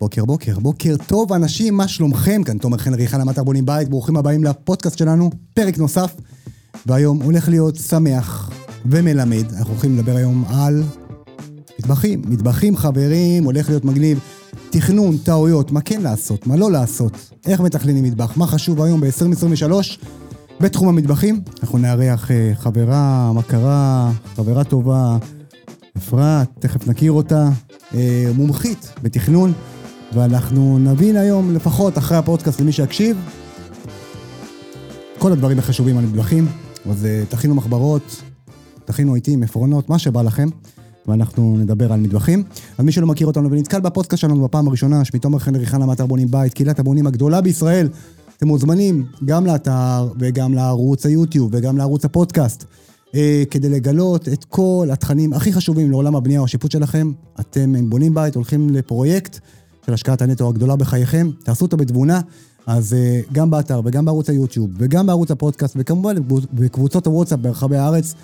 בוקר בוקר, בוקר טוב אנשים, מה שלומכם? כאן תומר חן ריחה למטר בונים בית, ברוכים הבאים לפודקאסט שלנו, פרק נוסף. והיום הולך להיות שמח ומלמד, אנחנו הולכים לדבר היום על מטבחים. מטבחים חברים, הולך להיות מגניב. תכנון, טעויות, מה כן לעשות, מה לא לעשות, איך מתכננים מטבח, מה חשוב היום ב-2023 בתחום המטבחים. אנחנו נארח אה, חברה, מכרה, חברה טובה, אפרת, תכף נכיר אותה, אה, מומחית בתכנון, ואנחנו נבין היום, לפחות אחרי הפודקאסט למי שיקשיב, כל הדברים החשובים מטבחים. אז אה, תכינו מחברות, תכינו עיתים, עפרונות, מה שבא לכם. ואנחנו נדבר על מטבחים. אז מי שלא מכיר אותנו ונתקל בפודקאסט שלנו בפעם הראשונה, שמי תומר חן ריחן למטר בונים בית, קהילת הבונים הגדולה בישראל, אתם מוזמנים גם לאתר וגם לערוץ היוטיוב וגם לערוץ הפודקאסט, אה, כדי לגלות את כל התכנים הכי חשובים לעולם הבנייה או השיפוט שלכם. אתם בונים בית, הולכים לפרויקט של השקעת הנטו הגדולה בחייכם, תעשו אותו בתבונה. אז אה, גם באתר וגם בערוץ היוטיוב וגם בערוץ הפודקאסט וכמובן בקבוצות הוואטסאפ ברחבי הארץ,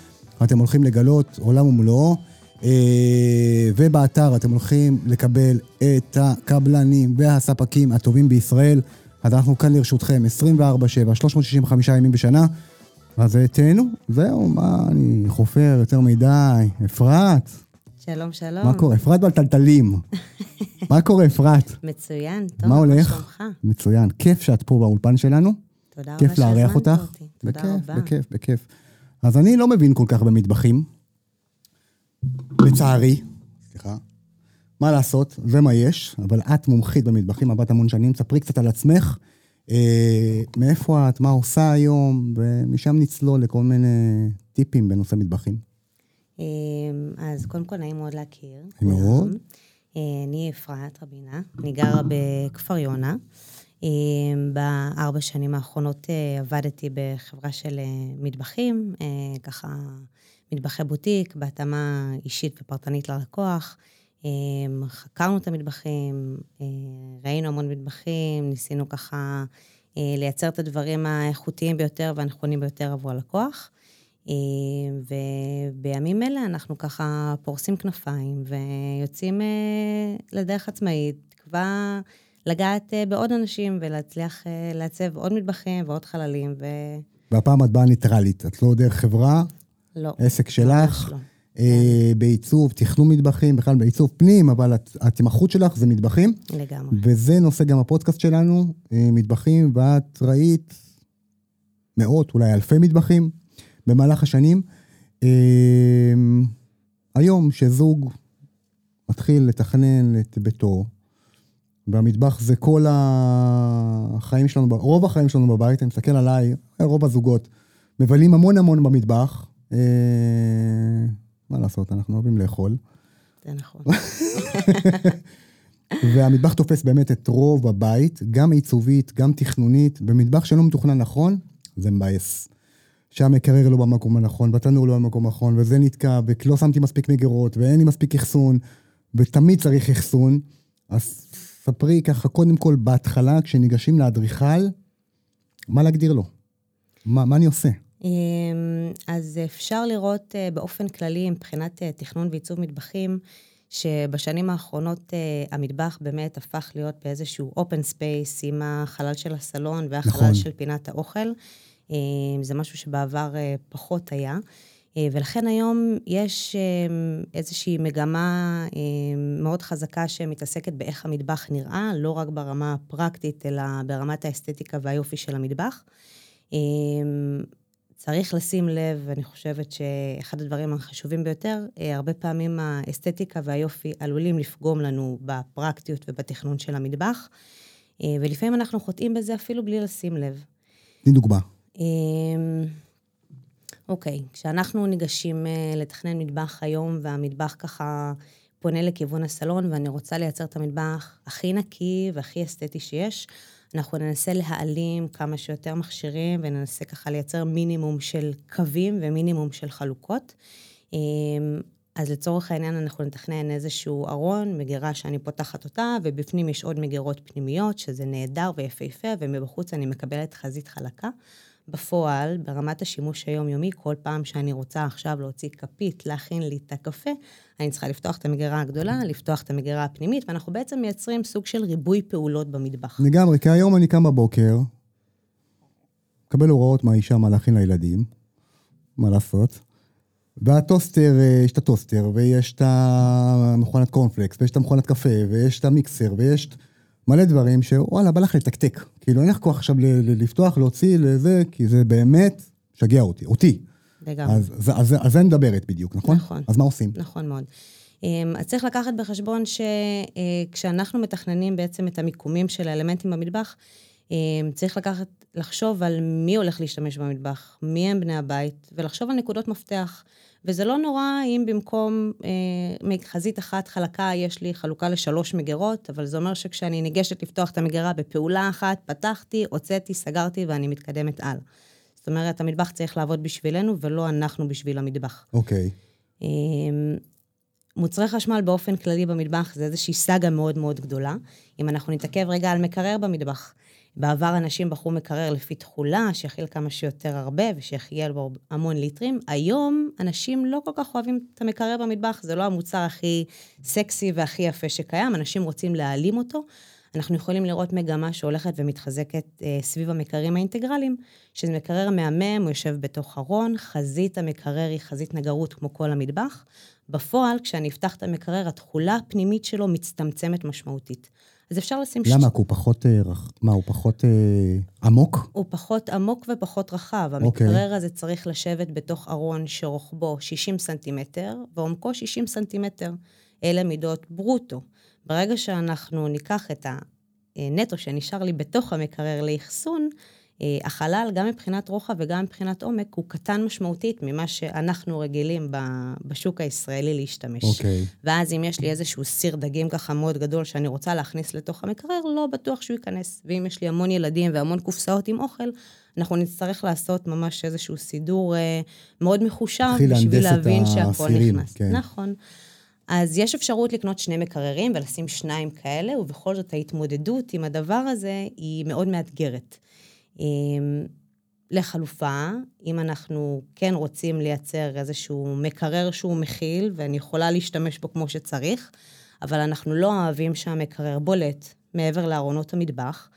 אתם הולכים לגלות עולם ומלואו. אה, ובאתר אתם הולכים לקבל את הקבלנים והספקים הטובים בישראל. אז אנחנו כאן לרשותכם 24/7, 365 ימים בשנה. אז אה, תהנו, זהו, מה, אני חופר יותר מדי. אפרת. שלום, שלום. מה קורה? אפרת בלטלטלים. מה קורה, אפרת? מצוין, טוב, מה הולך? מצוין. כיף שאת פה באולפן שלנו. תודה רבה שהזמנת אותי. תודה בכיף, רבה. בכיף, בכיף. אז אני לא מבין כל כך במטבחים. לצערי, סליחה. מה לעשות, זה מה יש, אבל את מומחית במטבחים, עבדת המון שנים, ספרי קצת על עצמך, אה, מאיפה את, מה עושה היום, ומשם נצלול לכל מיני טיפים בנושא מטבחים. אה, אז קודם כל נעים מאוד להכיר. מאוד. אה, אני אפרת רבינה, אני גרה בכפר יונה. אה, בארבע שנים האחרונות עבדתי בחברה של מטבחים, ככה מטבחי בוטיק, בהתאמה אישית ופרטנית ללקוח. אמ, חקרנו את המטבחים, אה, ראינו המון מטבחים, ניסינו ככה אה, לייצר את הדברים האיכותיים ביותר והנכונים ביותר עבור הלקוח. אה, ובימים אלה אנחנו ככה פורסים כנפיים ויוצאים לדרך עצמאית, תקווה לגעת בעוד אנשים ולהצליח לעצב עוד מטבחים ועוד חללים. ו... והפעם את באה ניטרלית, את לא דרך חברה, לא. עסק שלך, לא. אה, בעיצוב, תכנון מטבחים, בכלל בעיצוב פנים, אבל ההתמחות שלך זה מטבחים. לגמרי. וזה נושא גם הפודקאסט שלנו, אה, מטבחים, ואת ראית מאות, אולי אלפי מטבחים במהלך השנים. אה, היום, שזוג מתחיל לתכנן את ביתו, והמטבח זה כל החיים שלנו, רוב החיים שלנו בבית, אני מסתכל עליי, רוב הזוגות, מבלים המון המון במטבח. מה לעשות, אנחנו אוהבים לאכול. זה נכון. והמטבח תופס באמת את רוב הבית, גם עיצובית, גם תכנונית. במטבח שלא מתוכנן נכון, זה מבאס. שהמקרר לא במקום הנכון, והתנור לא במקום הנכון, וזה נתקע, ולא שמתי מספיק מגירות, ואין לי מספיק אחסון, ותמיד צריך אחסון. אז ספרי ככה, קודם כל, בהתחלה, כשניגשים לאדריכל, מה להגדיר לו? מה, מה אני עושה? אמ, אז אפשר לראות אה, באופן כללי, מבחינת אה, תכנון ועיצוב מטבחים, שבשנים האחרונות אה, המטבח באמת הפך להיות באיזשהו אופן space עם החלל של הסלון והחלל נכון. של פינת האוכל. אמ, זה משהו שבעבר פחות היה. ולכן היום יש איזושהי מגמה מאוד חזקה שמתעסקת באיך המטבח נראה, לא רק ברמה הפרקטית, אלא ברמת האסתטיקה והיופי של המטבח. צריך לשים לב, אני חושבת שאחד הדברים החשובים ביותר, אה, הרבה פעמים האסתטיקה והיופי עלולים לפגום לנו בפרקטיות ובתכנון של המטבח, אה, ולפעמים אנחנו חוטאים בזה אפילו בלי לשים לב. תני דוגמה. אמ, אוקיי, כשאנחנו ניגשים אה, לתכנן מטבח היום, והמטבח ככה פונה לכיוון הסלון, ואני רוצה לייצר את המטבח הכי נקי והכי אסתטי שיש, אנחנו ננסה להעלים כמה שיותר מכשירים וננסה ככה לייצר מינימום של קווים ומינימום של חלוקות. אמ, אז לצורך העניין אנחנו נתכנן איזשהו ארון, מגירה שאני פותחת אותה, ובפנים יש עוד מגירות פנימיות, שזה נהדר ויפהפה, ומבחוץ אני מקבלת חזית חלקה. בפועל, ברמת השימוש היומיומי, כל פעם שאני רוצה עכשיו להוציא כפית, להכין לי את הקפה, אני צריכה לפתוח את המגירה הגדולה, לפתוח את המגירה הפנימית, ואנחנו בעצם מייצרים סוג של ריבוי פעולות במטבח. לגמרי, כי היום אני קם בבוקר, מקבל הוראות מהאישה מה להכין לילדים, מה לעשות. והטוסטר, אה, יש את הטוסטר, ויש את המכונת קורנפלקס, ויש את המכונת קפה, ויש את המיקסר, ויש מלא דברים שוואלה, בא לך לתקתק. כאילו, אין לך כוח עכשיו לפתוח, להוציא, לזה, כי זה באמת שגע אותי, אותי. לגמרי. אז, אז, אז, אז זה מדברת בדיוק, נכון? נכון. אז מה עושים? נכון מאוד. אמ, אז צריך לקחת בחשבון שכשאנחנו מתכננים בעצם את המיקומים של האלמנטים במטבח, צריך לקחת, לחשוב על מי הולך להשתמש במטבח, מי הם בני הבית, ולחשוב על נקודות מפתח. וזה לא נורא אם במקום אה, חזית אחת חלקה יש לי חלוקה לשלוש מגירות, אבל זה אומר שכשאני ניגשת לפתוח את המגירה בפעולה אחת, פתחתי, הוצאתי, סגרתי ואני מתקדמת על. זאת אומרת, המטבח צריך לעבוד בשבילנו ולא אנחנו בשביל המטבח. אוקיי. Okay. אמ, מוצרי חשמל באופן כללי במטבח זה איזושהי סאגה מאוד מאוד גדולה. אם אנחנו נתעכב רגע על מקרר במטבח, בעבר אנשים בחרו מקרר לפי תכולה, שיכיל כמה שיותר הרבה ושיכיל בו המון ליטרים. היום אנשים לא כל כך אוהבים את המקרר במטבח, זה לא המוצר הכי סקסי והכי יפה שקיים, אנשים רוצים להעלים אותו. אנחנו יכולים לראות מגמה שהולכת ומתחזקת אה, סביב המקררים האינטגרליים, שזה מקרר מהמם, הוא יושב בתוך ארון, חזית המקרר היא חזית נגרות כמו כל המטבח. בפועל, כשאני אפתח את המקרר, התכולה הפנימית שלו מצטמצמת משמעותית. אז אפשר לשים... למה? ש... הוא פחות... אה, מה, הוא פחות אה, עמוק? הוא פחות עמוק ופחות רחב. אוקיי. המקרר הזה צריך לשבת בתוך ארון שרוחבו 60 סנטימטר, ועומקו 60 סנטימטר. אלה מידות ברוטו. ברגע שאנחנו ניקח את הנטו שנשאר לי בתוך המקרר לאחסון, החלל, גם מבחינת רוחב וגם מבחינת עומק, הוא קטן משמעותית ממה שאנחנו רגילים בשוק הישראלי להשתמש. אוקיי. Okay. ואז אם יש לי איזשהו סיר דגים ככה מאוד גדול שאני רוצה להכניס לתוך המקרר, לא בטוח שהוא ייכנס. ואם יש לי המון ילדים והמון קופסאות עם אוכל, אנחנו נצטרך לעשות ממש איזשהו סידור אה, מאוד מחושב, בשביל להבין שהכל נכנס. כן. נכון. אז יש אפשרות לקנות שני מקררים ולשים שניים כאלה, ובכל זאת ההתמודדות עם הדבר הזה היא מאוד מאתגרת. אמ, לחלופה, אם אנחנו כן רוצים לייצר איזשהו מקרר שהוא מכיל, ואני יכולה להשתמש בו כמו שצריך, אבל אנחנו לא אוהבים שהמקרר בולט מעבר לארונות המטבח,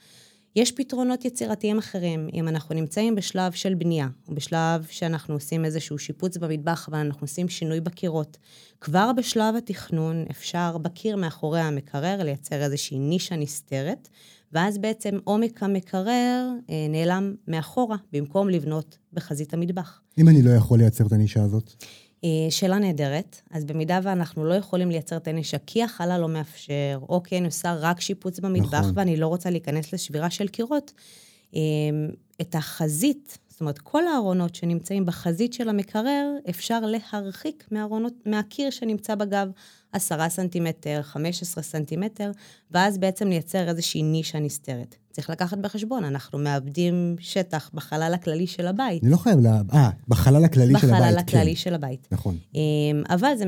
יש פתרונות יצירתיים אחרים. אם אנחנו נמצאים בשלב של בנייה, או בשלב שאנחנו עושים איזשהו שיפוץ במטבח ואנחנו עושים שינוי בקירות, כבר בשלב התכנון אפשר בקיר מאחורי המקרר לייצר איזושהי נישה נסתרת, ואז בעצם עומק המקרר אה, נעלם מאחורה, במקום לבנות בחזית המטבח. אם אני לא יכול לייצר את הנישה הזאת? אה, שאלה נהדרת. אז במידה ואנחנו לא יכולים לייצר הנישה כי החלל לא מאפשר, או כי אני עושה רק שיפוץ במטבח, נכון. ואני לא רוצה להיכנס לשבירה של קירות, אה, את החזית, זאת אומרת, כל הארונות שנמצאים בחזית של המקרר, אפשר להרחיק מהארונות, מהקיר שנמצא בגב. 10 סנטימטר, 15 סנטימטר, ואז בעצם לייצר איזושהי נישה נסתרת. צריך לקחת בחשבון, אנחנו מאבדים שטח בחלל הכללי של הבית. אני לא חייב ל... אה, בחלל הכללי של הבית, כן. בחלל הכללי של הבית. נכון. אמ, אבל זה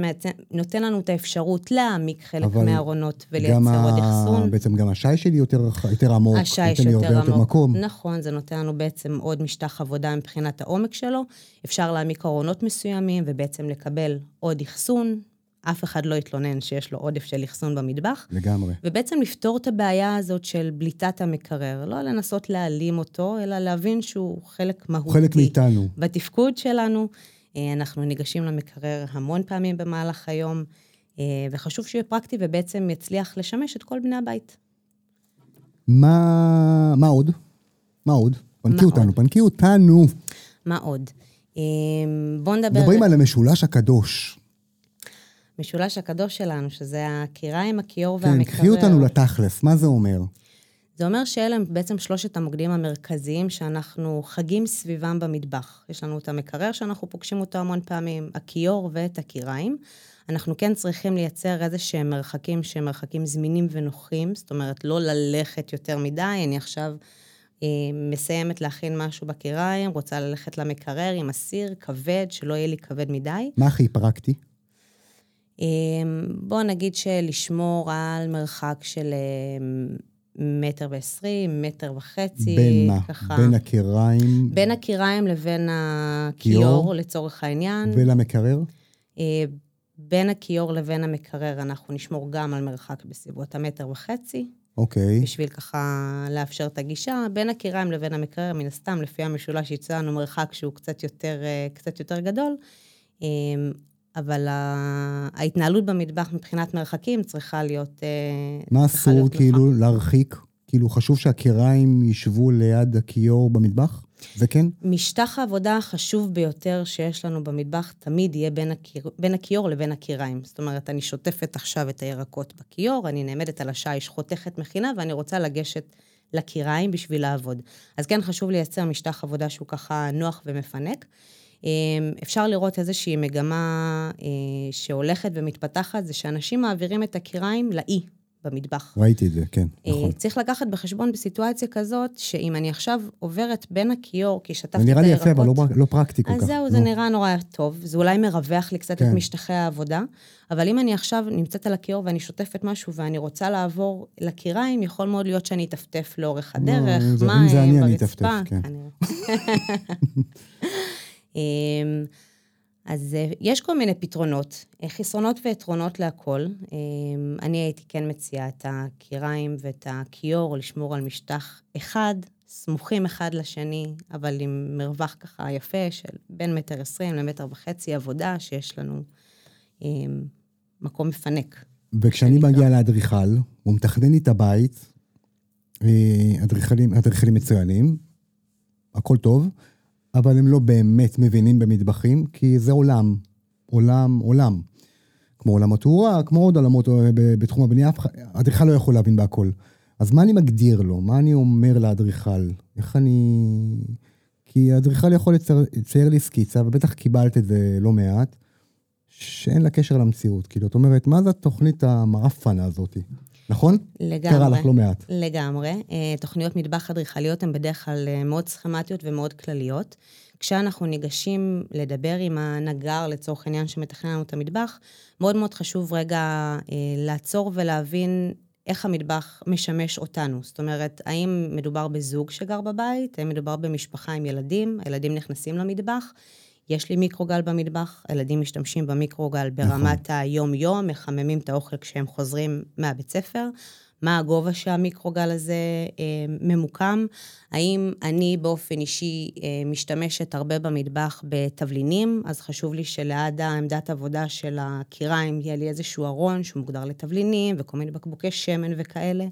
נותן לנו את האפשרות להעמיק חלק מהארונות ולייצר עוד אחסון. בעצם גם השיש שלי יותר, יותר עמוק. השיש יותר עמוק. יותר מקום. נכון, זה נותן לנו בעצם עוד משטח עבודה מבחינת העומק שלו. אפשר להעמיק ארונות מסוימים ובעצם לקבל עוד אחסון, אף אחד לא יתלונן שיש לו עודף של אחסון במטבח. לגמרי. ובעצם לפתור את הבעיה הזאת של בליטת המקרר. לא לנסות להעלים אותו, אלא להבין שהוא חלק מהותי. חלק מאיתנו. בתפקוד שלנו. אה, אנחנו ניגשים למקרר המון פעמים במהלך היום, אה, וחשוב שיהיה פרקטי ובעצם יצליח לשמש את כל בני הבית. מה, מה עוד? מה עוד? פנקי אותנו, עוד? פנקי אותנו. מה עוד? אה, בואו נדבר... מדברים על המשולש הקדוש. משולש הקדוש שלנו, שזה הקיריים, הכיור כן, והמקרר. כן, קחי אותנו לתכלס, מה זה אומר? זה אומר שאלה הם בעצם שלושת המוקדים המרכזיים שאנחנו חגים סביבם במטבח. יש לנו את המקרר שאנחנו פוגשים אותו המון פעמים, הכיור ואת הקיריים. אנחנו כן צריכים לייצר איזה שהם מרחקים שהם מרחקים זמינים ונוחים, זאת אומרת, לא ללכת יותר מדי, אני עכשיו אה, מסיימת להכין משהו בקיריים, רוצה ללכת למקרר עם הסיר כבד, שלא יהיה לי כבד מדי. מה הכי פרקטי? אמ, בואו נגיד שלשמור על מרחק של אמ, מטר ועשרים, מטר וחצי. בין מה? ככה. בין הקיריים בין הקיריים לבין כיור? הכיור, לצורך העניין. ולמקרר? אה, בין הכיור לבין המקרר אנחנו נשמור גם על מרחק בסביבות המטר וחצי, אוקיי. בשביל ככה לאפשר את הגישה. בין הקיריים לבין המקרר, מן הסתם, לפי המשולש יצא לנו מרחק שהוא קצת יותר, אה, קצת יותר גדול. אבל ההתנהלות במטבח מבחינת מרחקים צריכה להיות... אה, מה צריכה אסור להיות. כאילו להרחיק? כאילו חשוב שהקיריים ישבו ליד הכיור במטבח? זה כן? משטח העבודה החשוב ביותר שיש לנו במטבח תמיד יהיה בין, הקיר... בין הכיור לבין הקיריים. זאת אומרת, אני שוטפת עכשיו את הירקות בכיור, אני נעמדת על השיש, חותכת מכינה, ואני רוצה לגשת לקיריים בשביל לעבוד. אז כן חשוב לייצר משטח עבודה שהוא ככה נוח ומפנק. אמ, אפשר לראות איזושהי מגמה אה, שהולכת ומתפתחת, זה שאנשים מעבירים את הקיריים לאי במטבח. ראיתי את זה, כן, אה, נכון. צריך לקחת בחשבון בסיטואציה כזאת, שאם אני עכשיו עוברת בין הכיור, כי שטפתי זה את נראה לי הירקות... יפה, אבל לא פרק- לא פרקטי כל כך. אז זהו, זה נו. נראה נורא טוב. זה אולי מרווח לי קצת כן. את משטחי העבודה, אבל אם אני עכשיו נמצאת על הכיור ואני שוטפת משהו ואני רוצה לעבור לקיריים, יכול מאוד להיות שאני אטפטף לאורך הדרך, אם זה- אם מים, זה אני, אני ברצפה. אטפטף, כן. אמ, אז אה, יש כל מיני פתרונות, אה, חסרונות ויתרונות להכל. אמ, אני הייתי כן מציעה את הקיריים ואת הכיור, לשמור על משטח אחד, סמוכים אחד לשני, אבל עם מרווח ככה יפה של בין מטר עשרים למטר וחצי עבודה, שיש לנו אמ, מקום מפנק. וכשאני. מגיע לאדריכל, הוא מתכנן לי את הבית, אה, אדריכלים, אדריכלים מצוינים, הכל טוב, אבל הם לא באמת מבינים במטבחים, כי זה עולם, עולם, עולם. כמו עולם התאורה, כמו עוד עולמות אה, בתחום הבנייה, אדריכל לא יכול להבין בהכל. אז מה אני מגדיר לו? מה אני אומר לאדריכל? איך אני... כי האדריכל יכול לצייר, לצייר לי סקיצה, ובטח קיבלת את זה לא מעט, שאין לה קשר למציאות. כאילו, את אומרת, מה זה התוכנית המעפנה הזאת? נכון? לגמרי. קרה לך לא מעט. לגמרי. אה, תוכניות מטבח אדריכליות הן בדרך כלל אה, מאוד סכמטיות ומאוד כלליות. כשאנחנו ניגשים לדבר עם הנגר, לצורך העניין, שמתכנן לנו את המטבח, מאוד מאוד חשוב רגע אה, לעצור ולהבין איך המטבח משמש אותנו. זאת אומרת, האם מדובר בזוג שגר בבית? האם מדובר במשפחה עם ילדים? הילדים נכנסים למטבח? יש לי מיקרוגל במטבח, הילדים משתמשים במיקרוגל ברמת היום-יום, מחממים את האוכל כשהם חוזרים מהבית ספר. מה הגובה שהמיקרוגל הזה אה, ממוקם? האם אני באופן אישי אה, משתמשת הרבה במטבח בתבלינים, אז חשוב לי שליד העמדת עבודה של הקיריים יהיה לי איזשהו ארון שהוא מוגדר לתבלינים וכל מיני בקבוקי שמן וכאלה.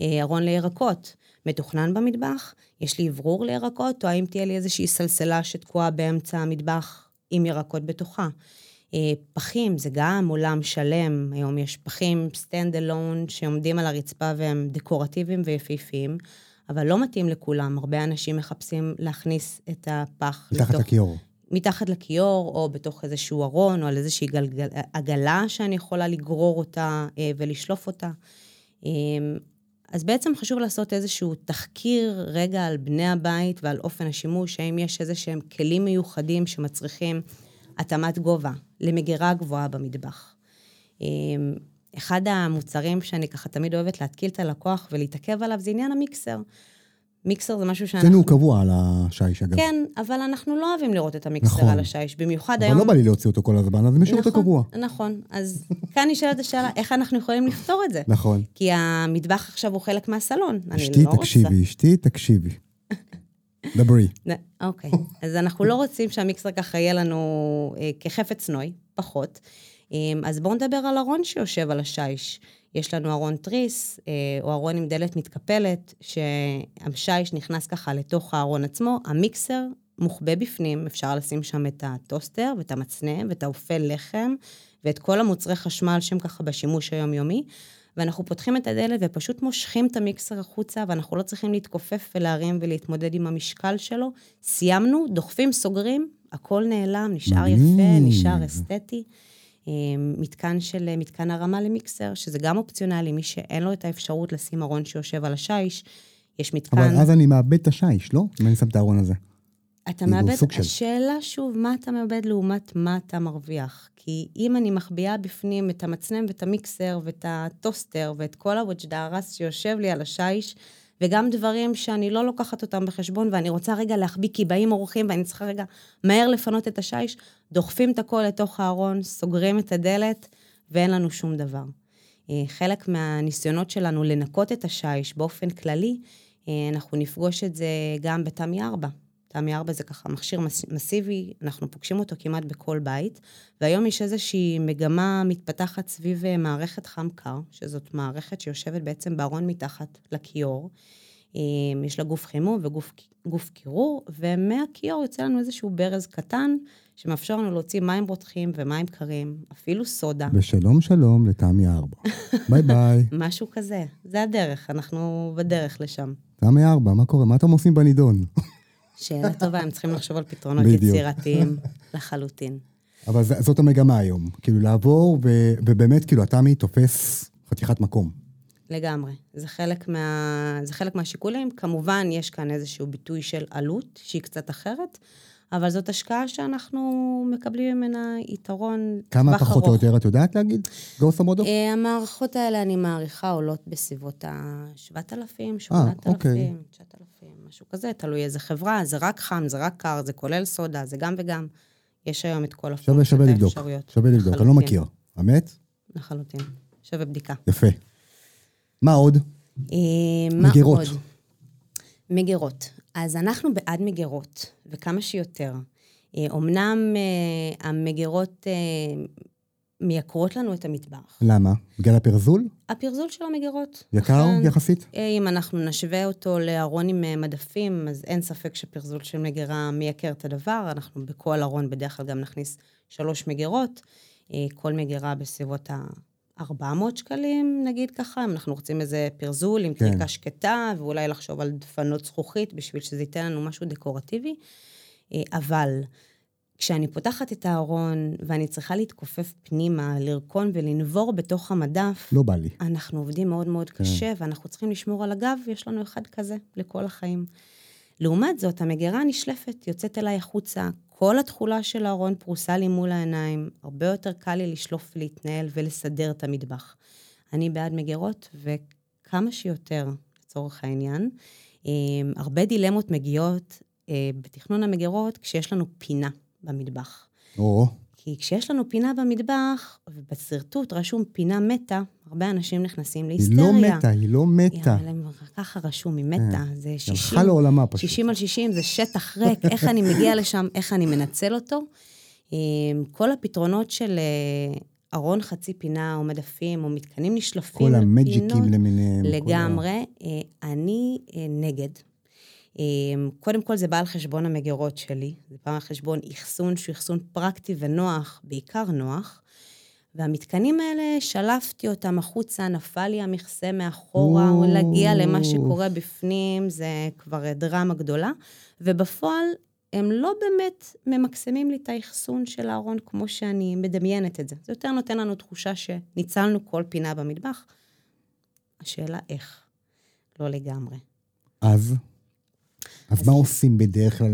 אה, ארון לירקות, מתוכנן במטבח? יש לי אוורור לירקות, או האם תהיה לי איזושהי סלסלה שתקועה באמצע המטבח עם ירקות בתוכה? אה, פחים זה גם עולם שלם, היום יש פחים stand alone שעומדים על הרצפה והם דקורטיביים ויפהפיים, אבל לא מתאים לכולם. הרבה אנשים מחפשים להכניס את הפח מתחת לכיור. מתחת לכיור, או בתוך איזשהו ארון, או על איזושהי גלגל, עגלה שאני יכולה לגרור אותה אה, ולשלוף אותה. אז בעצם חשוב לעשות איזשהו תחקיר רגע על בני הבית ועל אופן השימוש, האם יש איזה שהם כלים מיוחדים שמצריכים התאמת גובה למגירה גבוהה במטבח. אה, אחד המוצרים שאני ככה תמיד אוהבת להתקיל את הלקוח ולהתעכב עליו זה עניין המיקסר. מיקסר זה משהו שאנחנו... אצלנו הוא קבוע על השיש, אגב. כן, אבל אנחנו לא אוהבים לראות את המיקסר נכון. על השיש, במיוחד אבל היום. לא בא לי להוציא אותו כל הזמן, אז משאיר אותו נכון, קבוע. נכון, אז כאן נשאלת השאלה, איך אנחנו יכולים לפתור את זה? נכון. כי המטבח עכשיו הוא חלק מהסלון, אני אשתי, לא רוצה... תקשיבי, אשתי, תקשיבי. דברי. אוקיי, אז אנחנו לא רוצים שהמיקסר ככה יהיה לנו אה, כחפץ נוי, פחות. אה, אז בואו נדבר על ארון שיושב על השיש. יש לנו ארון תריס, אה, או ארון עם דלת מתקפלת, שהשיש נכנס ככה לתוך הארון עצמו, המיקסר מוחבא בפנים, אפשר לשים שם את הטוסטר ואת המצנע ואת האופה לחם, ואת כל המוצרי חשמל שהם ככה בשימוש היומיומי. ואנחנו פותחים את הדלת ופשוט מושכים את המיקסר החוצה, ואנחנו לא צריכים להתכופף ולהרים ולהתמודד עם המשקל שלו. סיימנו, דוחפים, סוגרים, הכל נעלם, נשאר יפה. נשאר אסתטי. אה, מתקן של, מתקן הרמה למיקסר, שזה גם אופציונלי, מי שאין לו את האפשרות לשים ארון שיושב על השיש, יש מתקן... אבל אז אני מאבד את השיש, לא? אם אני שם את הארון הזה. אתה כאילו, מאבד, השאלה שוב, מה אתה מאבד לעומת מה אתה מרוויח? כי אם אני מחביאה בפנים את המצנם ואת המיקסר ואת הטוסטר ואת כל הווג'דרס שיושב לי על השיש, וגם דברים שאני לא לוקחת אותם בחשבון, ואני רוצה רגע להחביא כי באים אורחים ואני צריכה רגע מהר לפנות את השיש, דוחפים את הכל לתוך הארון, סוגרים את הדלת, ואין לנו שום דבר. אה, חלק מהניסיונות שלנו לנקות את השיש באופן כללי, אה, אנחנו נפגוש את זה גם בתמי 4. תמי 4 זה ככה מכשיר מס, מסיבי, אנחנו פוגשים אותו כמעט בכל בית, והיום יש איזושהי מגמה מתפתחת סביב אה, מערכת חם-קר, שזאת מערכת שיושבת בעצם בארון מתחת לכיור. אה, יש לה גוף חימום וגוף גוף קירור, ומהכיור יוצא לנו איזשהו ברז קטן, שמאפשר לנו להוציא מים רותחים ומים קרים, אפילו סודה. ושלום שלום לתמי ארבע. ביי ביי. משהו כזה. זה הדרך, אנחנו בדרך לשם. תמי ארבע, מה קורה? מה אתם עושים בנידון? שאלה טובה, הם צריכים לחשוב על פתרונות. יצירתיים לחלוטין. אבל זאת המגמה היום. כאילו לעבור, ו- ובאמת, כאילו, התמי תופס חתיכת מקום. לגמרי. זה חלק, מה... זה חלק מהשיקולים. כמובן, יש כאן איזשהו ביטוי של עלות, שהיא קצת אחרת, אבל זאת השקעה שאנחנו מקבלים ממנה יתרון כמה טווח פחות או ארוך. יותר את יודעת להגיד? גרוסו מודו? אה, המערכות האלה, אני מעריכה, עולות בסביבות ה-7,000, אוקיי. 8,000, 9,000, משהו כזה, תלוי איזה חברה, זה רק חם, זה רק קר, זה כולל סודה, זה גם וגם. יש היום את כל הפונקציות שווה לבדוק. שווה לבדוק, אני לא. מכיר. אמת? לחלוטין. שווה בדיקה. יפה. מה עוד? אה, מה מגירות. עוד? מגירות. אז אנחנו בעד מגירות, וכמה שיותר. אה, אומנם אה, המגירות אה, מייקרות לנו את המטבח. למה? בגלל הפרזול? הפרזול של המגירות. יקר אכן, יחסית? אה, אם אנחנו נשווה אותו לארון עם אה, מדפים, אז אין ספק שפרזול של מגירה מייקר את הדבר. אנחנו בכל ארון בדרך כלל גם נכניס שלוש מגירות. אה, כל מגירה בסביבות ה-400 שקלים, נגיד ככה, אם אנחנו רוצים איזה פרזול עם כן. קריקה שקטה, ואולי לחשוב על דפנות זכוכית בשביל שזה ייתן לנו משהו דקורטיבי. אה, אבל כשאני פותחת את הארון ואני צריכה להתכופף פנימה, לרקון ולנבור בתוך המדף, לא בא לי. אנחנו עובדים מאוד מאוד כן. קשה, ואנחנו צריכים לשמור על הגב, ויש לנו אחד כזה לכל החיים. לעומת זאת, המגירה הנשלפת יוצאת אליי החוצה, כל התכולה של הארון פרוסה לי מול העיניים, הרבה יותר קל לי לשלוף ולהתנהל ולסדר את המטבח. אני בעד מגירות, וכמה שיותר, לצורך העניין. אה, הרבה דילמות מגיעות אה, בתכנון המגירות כשיש לנו פינה במטבח. או, כי כשיש לנו פינה במטבח, ובשרטוט רשום פינה מתה, הרבה אנשים נכנסים היא להיסטריה. לא מתה, היא לא מתה. הם ככה רשום, היא מתה, זה היא 60, הלכה לעולמה פשוט. 60 על 60, זה שטח ריק, איך אני מגיע לשם, איך אני מנצל אותו. אה, כל הפתרונות של אה, ארון חצי פינה, או מדפים, או מתקנים נשלפים כל המג'יקים למיניהם. כל לגמרי. אה, אני אה, נגד. אה, קודם כל, זה בא על חשבון המגירות שלי. זה בא על חשבון אחסון שהוא אחסון פרקטי ונוח, בעיקר נוח. והמתקנים האלה, שלפתי אותם החוצה, נפל לי המכסה מאחורה. או להגיע למה שקורה בפנים, זה כבר דרמה גדולה. ובפועל, הם לא באמת ממקסמים לי את האחסון של הארון כמו שאני מדמיינת את זה. זה יותר נותן לנו תחושה שניצלנו כל פינה במטבח. השאלה איך, לא לגמרי. אז? אז מה עושים בדרך כלל?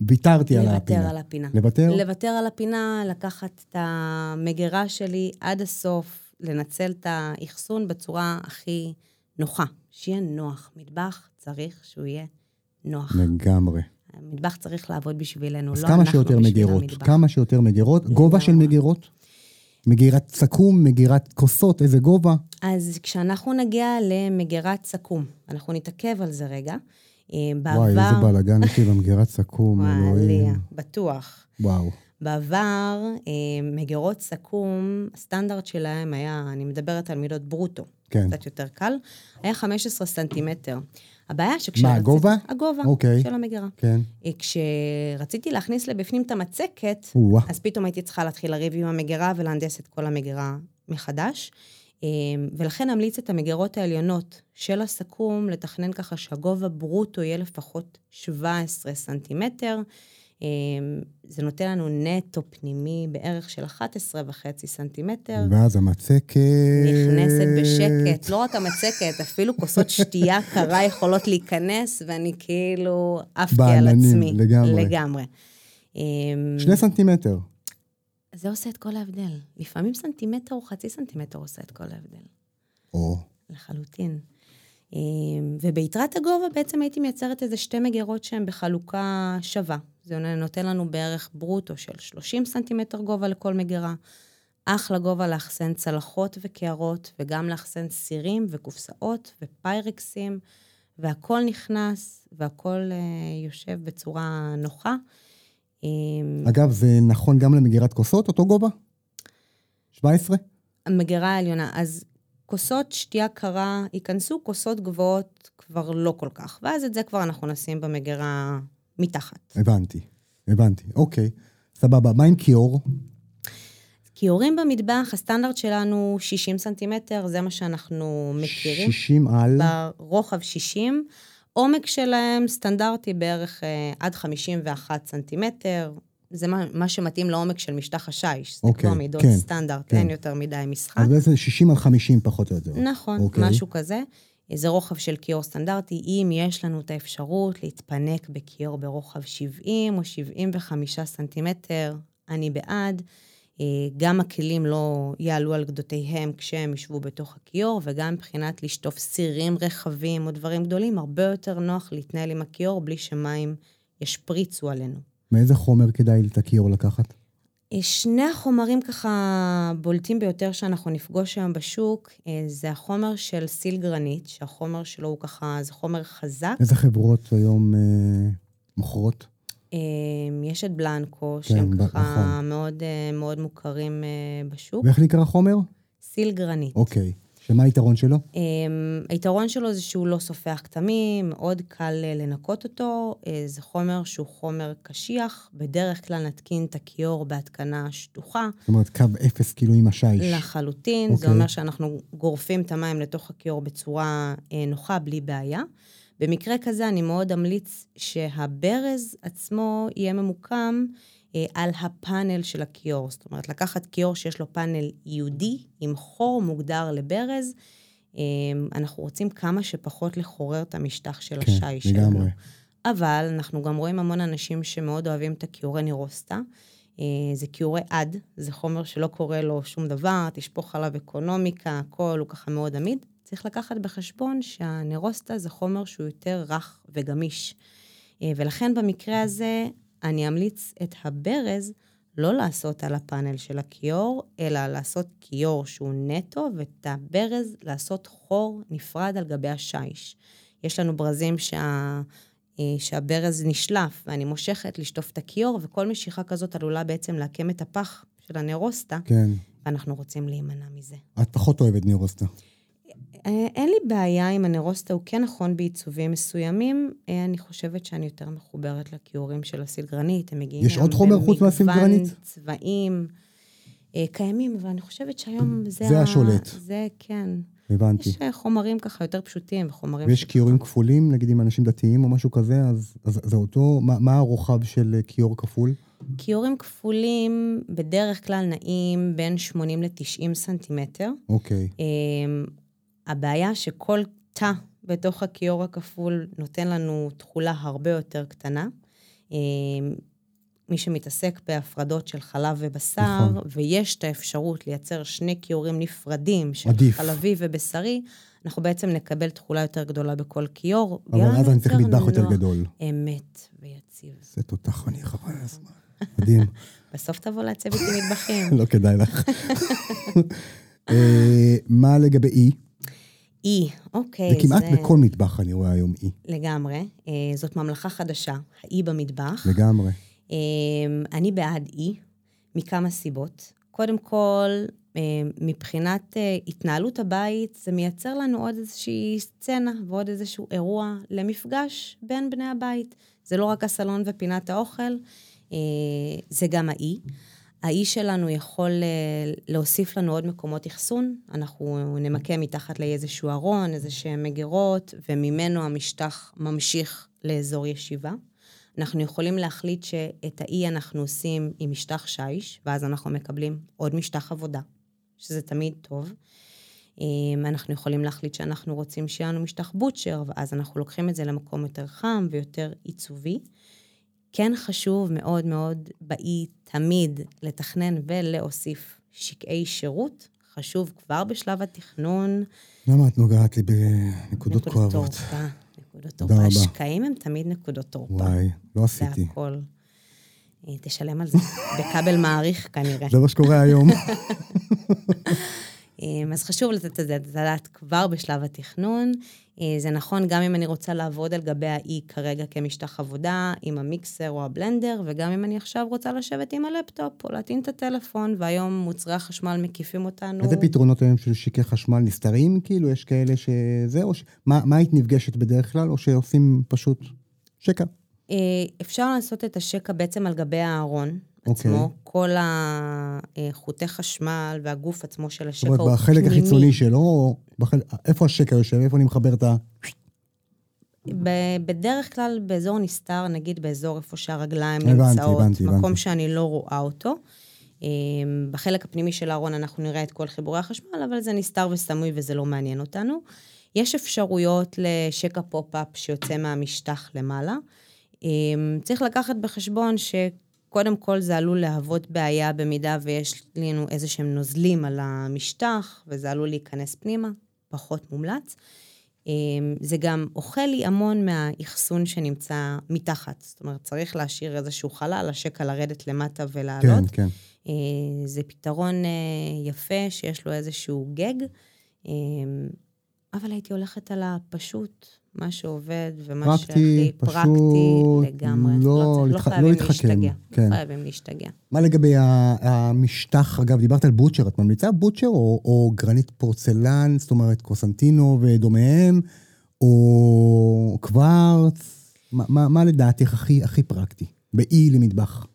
ויתרתי על הפינה. לוותר על הפינה. לוותר? לוותר על הפינה, לקחת את המגירה שלי עד הסוף, לנצל את האחסון בצורה הכי נוחה. שיהיה נוח. מטבח צריך שהוא יהיה נוח. לגמרי. המטבח צריך לעבוד בשבילנו, אז לא כמה אנחנו שיותר בשביל מגירות. המטבח. כמה שיותר מגירות. גובה של. מגירות? מגירת סכו"ם, מגירת כוסות, איזה גובה? אז כשאנחנו נגיע למגירת סכו"ם, אנחנו נתעכב על זה רגע. אה, בעבר... וואי, איזה בלאגן יש לי במגירת סכו"ם, אלוהים. בטוח. וואו. בעבר, אה, מגירות סכו"ם, הסטנדרט שלהם היה, אני מדברת על מידות ברוטו, כן. קצת יותר קל, היה 15 סנטימטר. הבעיה שכש... מה, הגובה? הגובה אוקיי. של המגירה. כן. אה, כשרציתי להכניס לבפנים את המצקת, או-אה. אז פתאום הייתי צריכה להתחיל לריב עם המגירה ולהנדס את כל המגירה מחדש. אה, ולכן אמליץ את המגירות העליונות של הסכו"ם לתכנן ככה שהגובה ברוטו יהיה לפחות 17 סנטימטר. אה, זה נותן לנו נטו פנימי בערך של 11 וחצי סנטימטר. ואז המצקת... נכנסת שקט, לא רק המצקת, אפילו כוסות שתייה קרה יכולות להיכנס, ואני כאילו עפתי על בעננים, עצמי. לגמרי. לגמרי. אמ, שני סנטימטר. זה עושה את כל ההבדל. לפעמים סנטימטר או חצי סנטימטר עושה את כל ההבדל. או, לחלוטין. אמ, וביתרת הגובה בעצם הייתי מייצרת איזה שתי מגירות שהן בחלוקה שווה. זה נותן לנו בערך ברוטו של 30 סנטימטר גובה לכל מגירה. אחלה גובה לאחסן צלחות וקערות, וגם לאחסן סירים וקופסאות ופיירקסים, והכל נכנס, והכל אה, יושב בצורה נוחה. אמ, אגב, זה נכון גם למגירת כוסות, אותו גובה? 17? המגירה העליונה. אז כוסות שתייה קרה ייכנסו, כוסות גבוהות כבר לא כל כך. ואז את זה כבר אנחנו נשים במגירה מתחת. הבנתי, הבנתי. אוקיי, סבבה. מה עם כיור? כיורים במטבח, הסטנדרט שלנו 60 סנטימטר, זה מה שאנחנו מכירים. 60 על... ברוחב 60. עומק שלהם סטנדרטי בערך אה, עד 51 סנטימטר. זה מה, מה שמתאים לעומק של משטח השיש. זה אוקיי, כבר מידות כן, סטנדרט, כן. אין יותר מדי משחק. אז בעצם 60 על 50 פחות או יותר. נכון, אוקיי. משהו כזה. זה רוחב של כיור סטנדרטי. אם יש לנו את האפשרות להתפנק בכיור ברוחב 70 או 75 סנטימטר, אני בעד. אה, גם הכלים לא יעלו על גדותיהם כשהם ישבו בתוך הכיור, וגם מבחינת לשטוף סירים רחבים או דברים גדולים, הרבה יותר נוח להתנהל עם הכיור בלי שמים ישפריצו עלינו. מאיזה חומר כדאי את הכיור לקחת? אה, שני החומרים ככה בולטים ביותר שאנחנו נפגוש היום בשוק, אה, זה החומר של סיל גרנית, שהחומר שלו הוא ככה, זה חומר חזק. איזה חברות היום אה, מוכרות? אה, יש את בלנקו, כן, שהם ב- ככה נכון. מאוד, אה, מאוד מוכרים אה, בשוק. ואיך נקרא החומר? סיל גרנית. אוקיי. שמה היתרון שלו? אה, היתרון שלו זה שהוא לא סופח כתמים, מאוד קל אה, לנקות אותו. זה חומר שהוא חומר קשיח, בדרך כלל נתקין את הכיור בהתקנה שטוחה. זאת אומרת, קו אפס כאילו עם השיש. לחלוטין, זה אוקיי. אומר שאנחנו גורפים את המים לתוך הכיור בצורה נוחה, בלי בעיה. במקרה כזה אני מאוד אמליץ שהברז עצמו יהיה ממוקם אה, על הפאנל של הכיור. זאת אומרת, לקחת כיור שיש לו פאנל ייעודי, עם חור מוגדר לברז. אה, אנחנו רוצים כמה שפחות לחורר את המשטח של כן, השיש שלנו. לגמרי. אבל אנחנו גם רואים המון אנשים שמאוד אוהבים את הכיורי נירוסטה. אה, זה כיורי עד, זה חומר שלא קורה לו שום דבר, תשפוך עליו אקונומיקה, הכל, הוא ככה מאוד עמיד. צריך לקחת בחשבון שהנירוסטה זה חומר שהוא יותר רך וגמיש. אה, ולכן במקרה הזה, אני אמליץ את הברז לא לעשות על הפאנל של הכיור, אלא לעשות כיור שהוא נטו, ואת הברז לעשות חור נפרד על גבי השיש. יש לנו ברזים שה... אה, שהברז נשלף, ואני מושכת לשטוף את הכיור, וכל משיכה כזאת עלולה בעצם לעקם את הפח של הנרוסטה, כן. ואנחנו רוצים להימנע מזה. את פחות אוהבת נירוסטה. אה, אין לי בעיה עם הנרוסטה, הוא כן נכון בעיצובים מסוימים. אה, אני חושבת שאני יותר מחוברת לכיורים של הסילגרנית, הם מגיעים יש עוד חומר חוץ מהסילגרנית? במגוון צבעים. אה, קיימים, אבל אני חושבת שהיום זה... זה השולט. זה, כן. הבנתי. יש חומרים ככה יותר פשוטים, וחומרים... ויש כיורים כפולים, נגיד עם אנשים דתיים או משהו כזה, אז, אז זה אותו, מה, מה הרוחב של כיור כפול? כיורים כפולים בדרך כלל נעים בין 80 ל-90 סנטימטר. אוקיי. אמ, הבעיה שכל תא בתוך הכיור הכפול נותן לנו תכולה הרבה יותר קטנה. אמ, מי שמתעסק בהפרדות של חלב ובשר, נכון. ויש את האפשרות לייצר שני כיורים נפרדים של עדיף. חלבי ובשרי, אנחנו בעצם נקבל תכולה יותר גדולה בכל כיור. אבל אז אני צריך מטבח יותר גדול. אמת ויציב. זה תותחני חבל על הזמן. מדהים. בסוף תבוא לעצב איתי מטבחים. לא כדאי לך. אה, מה לגבי אי? אי, אוקיי. זה כמעט זה- בכל מטבח אני רואה היום אי. לגמרי. אה, זאת ממלכה חדשה, האי במטבח. לגמרי. אה, אני בעד אי, מכמה סיבות. קודם כל, אה, מבחינת אה, התנהלות הבית, זה מייצר לנו עוד איזושהי סצנה ועוד איזשהו אירוע למפגש בין בני הבית. זה לא רק הסלון ופינת האוכל, אה, זה גם האי. האי שלנו יכול אה, להוסיף לנו עוד מקומות אחסון. אנחנו נמקם מתחת לאיזשהו ארון, איזה שהם מגירות, וממנו המשטח ממשיך לאזור ישיבה. אנחנו יכולים להחליט שאת האי אנחנו עושים עם משטח שיש, ואז אנחנו מקבלים עוד משטח עבודה, שזה תמיד טוב. אמ, אנחנו יכולים להחליט שאנחנו רוצים שיהיה לנו משטח בוטשר, ואז אנחנו לוקחים את זה למקום יותר חם ויותר עיצובי. כן חשוב מאוד מאוד באי תמיד לתכנן ולהוסיף שקעי שירות. חשוב כבר בשלב התכנון. למה את נוגעת לי בנקודות כואבות? נקודות תורפה, נקודות תורפה. השקעים הם תמיד נקודות תורפה. וואי, לא עשיתי. זה הכל. אה, תשלם על זה בכבל מעריך כנראה. זה מה שקורה היום. אמ, אז חשוב לתת את זה לדעת כבר בשלב התכנון. אה, זה נכון גם אם אני רוצה לעבוד על גבי האי כרגע כמשטח עבודה, עם המיקסר או הבלנדר, וגם אם אני עכשיו רוצה לשבת עם הלפטופ או להטעין את הטלפון, והיום מוצרי החשמל מקיפים אותנו. איזה פתרונות היום של שקי חשמל נסתרים? כאילו, יש כאלה שזה, או ש... מה, מה היית נפגשת בדרך כלל, או שעושים פשוט שקע? אה, אפשר לעשות את השקע בעצם על גבי הארון. עצמו, okay. אוקיי. כל החוטי חשמל והגוף עצמו של השקע הוא פנימי. זאת אומרת, בחלק החיצוני שלו, בחל... איפה השקע יושב? איפה אני מחבר את ה... בדרך כלל באזור נסתר, נגיד באזור איפה שהרגליים נמצאות, הבנתי, מקום הבנתי. שאני לא רואה אותו. אמ, בחלק הפנימי של הארון אנחנו נראה את כל חיבורי החשמל, אבל זה נסתר וסמוי וזה לא מעניין אותנו. יש אפשרויות לשקע pop-up שיוצא מהמשטח למעלה. אמ, צריך לקחת בחשבון ש... קודם כל זה עלול להוות בעיה במידה ויש לנו איזה שהם נוזלים על המשטח, וזה עלול להיכנס פנימה, פחות מומלץ. אמ, זה גם אוכל לי המון מהאחסון שנמצא מתחת. זאת אומרת, צריך להשאיר איזשהו חלל, השקע לרדת למטה ולעלות. כן, כן. אה, זה פתרון אה, יפה שיש לו איזשהו גג, אמ, אבל הייתי הולכת על הפשוט, מה שעובד ומה פרקטי, שהכי פשוט, פרקטי לגמרי. לא, לא, לא חייבים לא להשתגע. כן. לא חייבים להשתגע. מה לגבי המשטח, אגב, דיברת על בוטשר, את ממליצה בוטשר או, או גרנית פורצלן, זאת אומרת קוסנטינו ודומיהם, או קוורץ? מה, מה, מה לדעתך הכי, הכי פרקטי באי למטבח?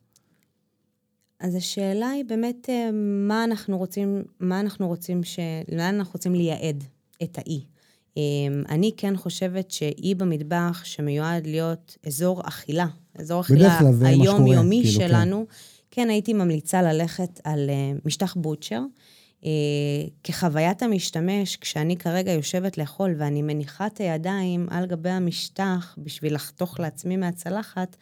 אז השאלה היא באמת אה, מה אנחנו רוצים, מה אנחנו רוצים, ש... לאן אנחנו רוצים לייעד את האי. אמ, אני כן חושבת שאי במטבח שמיועד להיות אזור אכילה, אזור אכילה היומיומי כאילו, כן. שלנו, כן. כן הייתי ממליצה ללכת על אה, משטח בוטשר. Uh, כחוויית המשתמש, כשאני כרגע יושבת לאכול ואני מניחה את הידיים על גבי המשטח בשביל לחתוך לעצמי מהצלחת,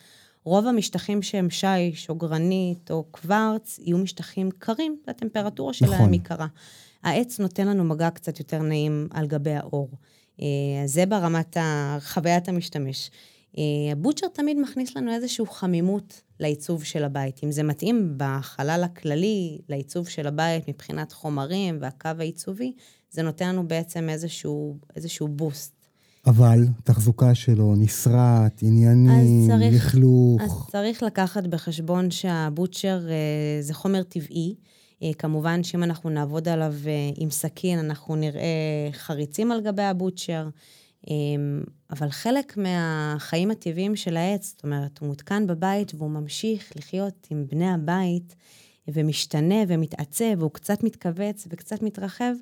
רוב המשטחים שהם שיש או גרנית או קוורץ יהיו משטחים קרים, והטמפרטורה שלהם נכון. היא קרה. העץ נותן לנו מגע קצת יותר נעים על גבי האור. אה, זה ברמת חוויית המשתמש. אה, הבוטשר תמיד מכניס לנו איזושהי חמימות לעיצוב של הבית. אם זה מתאים בחלל הכללי לעיצוב של הבית מבחינת חומרים והקו העיצובי, זה נותן לנו בעצם איזשהו, איזשהו בוסט. אבל תחזוקה שלו, נסרט, ענייני, לכלוך. אז צריך לקחת בחשבון שהבוטשר אה, זה חומר טבעי. אה, כמובן שאם אנחנו נעבוד עליו אה, עם סכין, אנחנו נראה חריצים על גבי הבוטשר, אה, אבל חלק מהחיים הטבעיים של העץ, זאת אומרת, הוא מותקן בבית והוא ממשיך לחיות עם בני הבית, ומשתנה ומתעצב, והוא קצת מתכווץ וקצת מתרחב,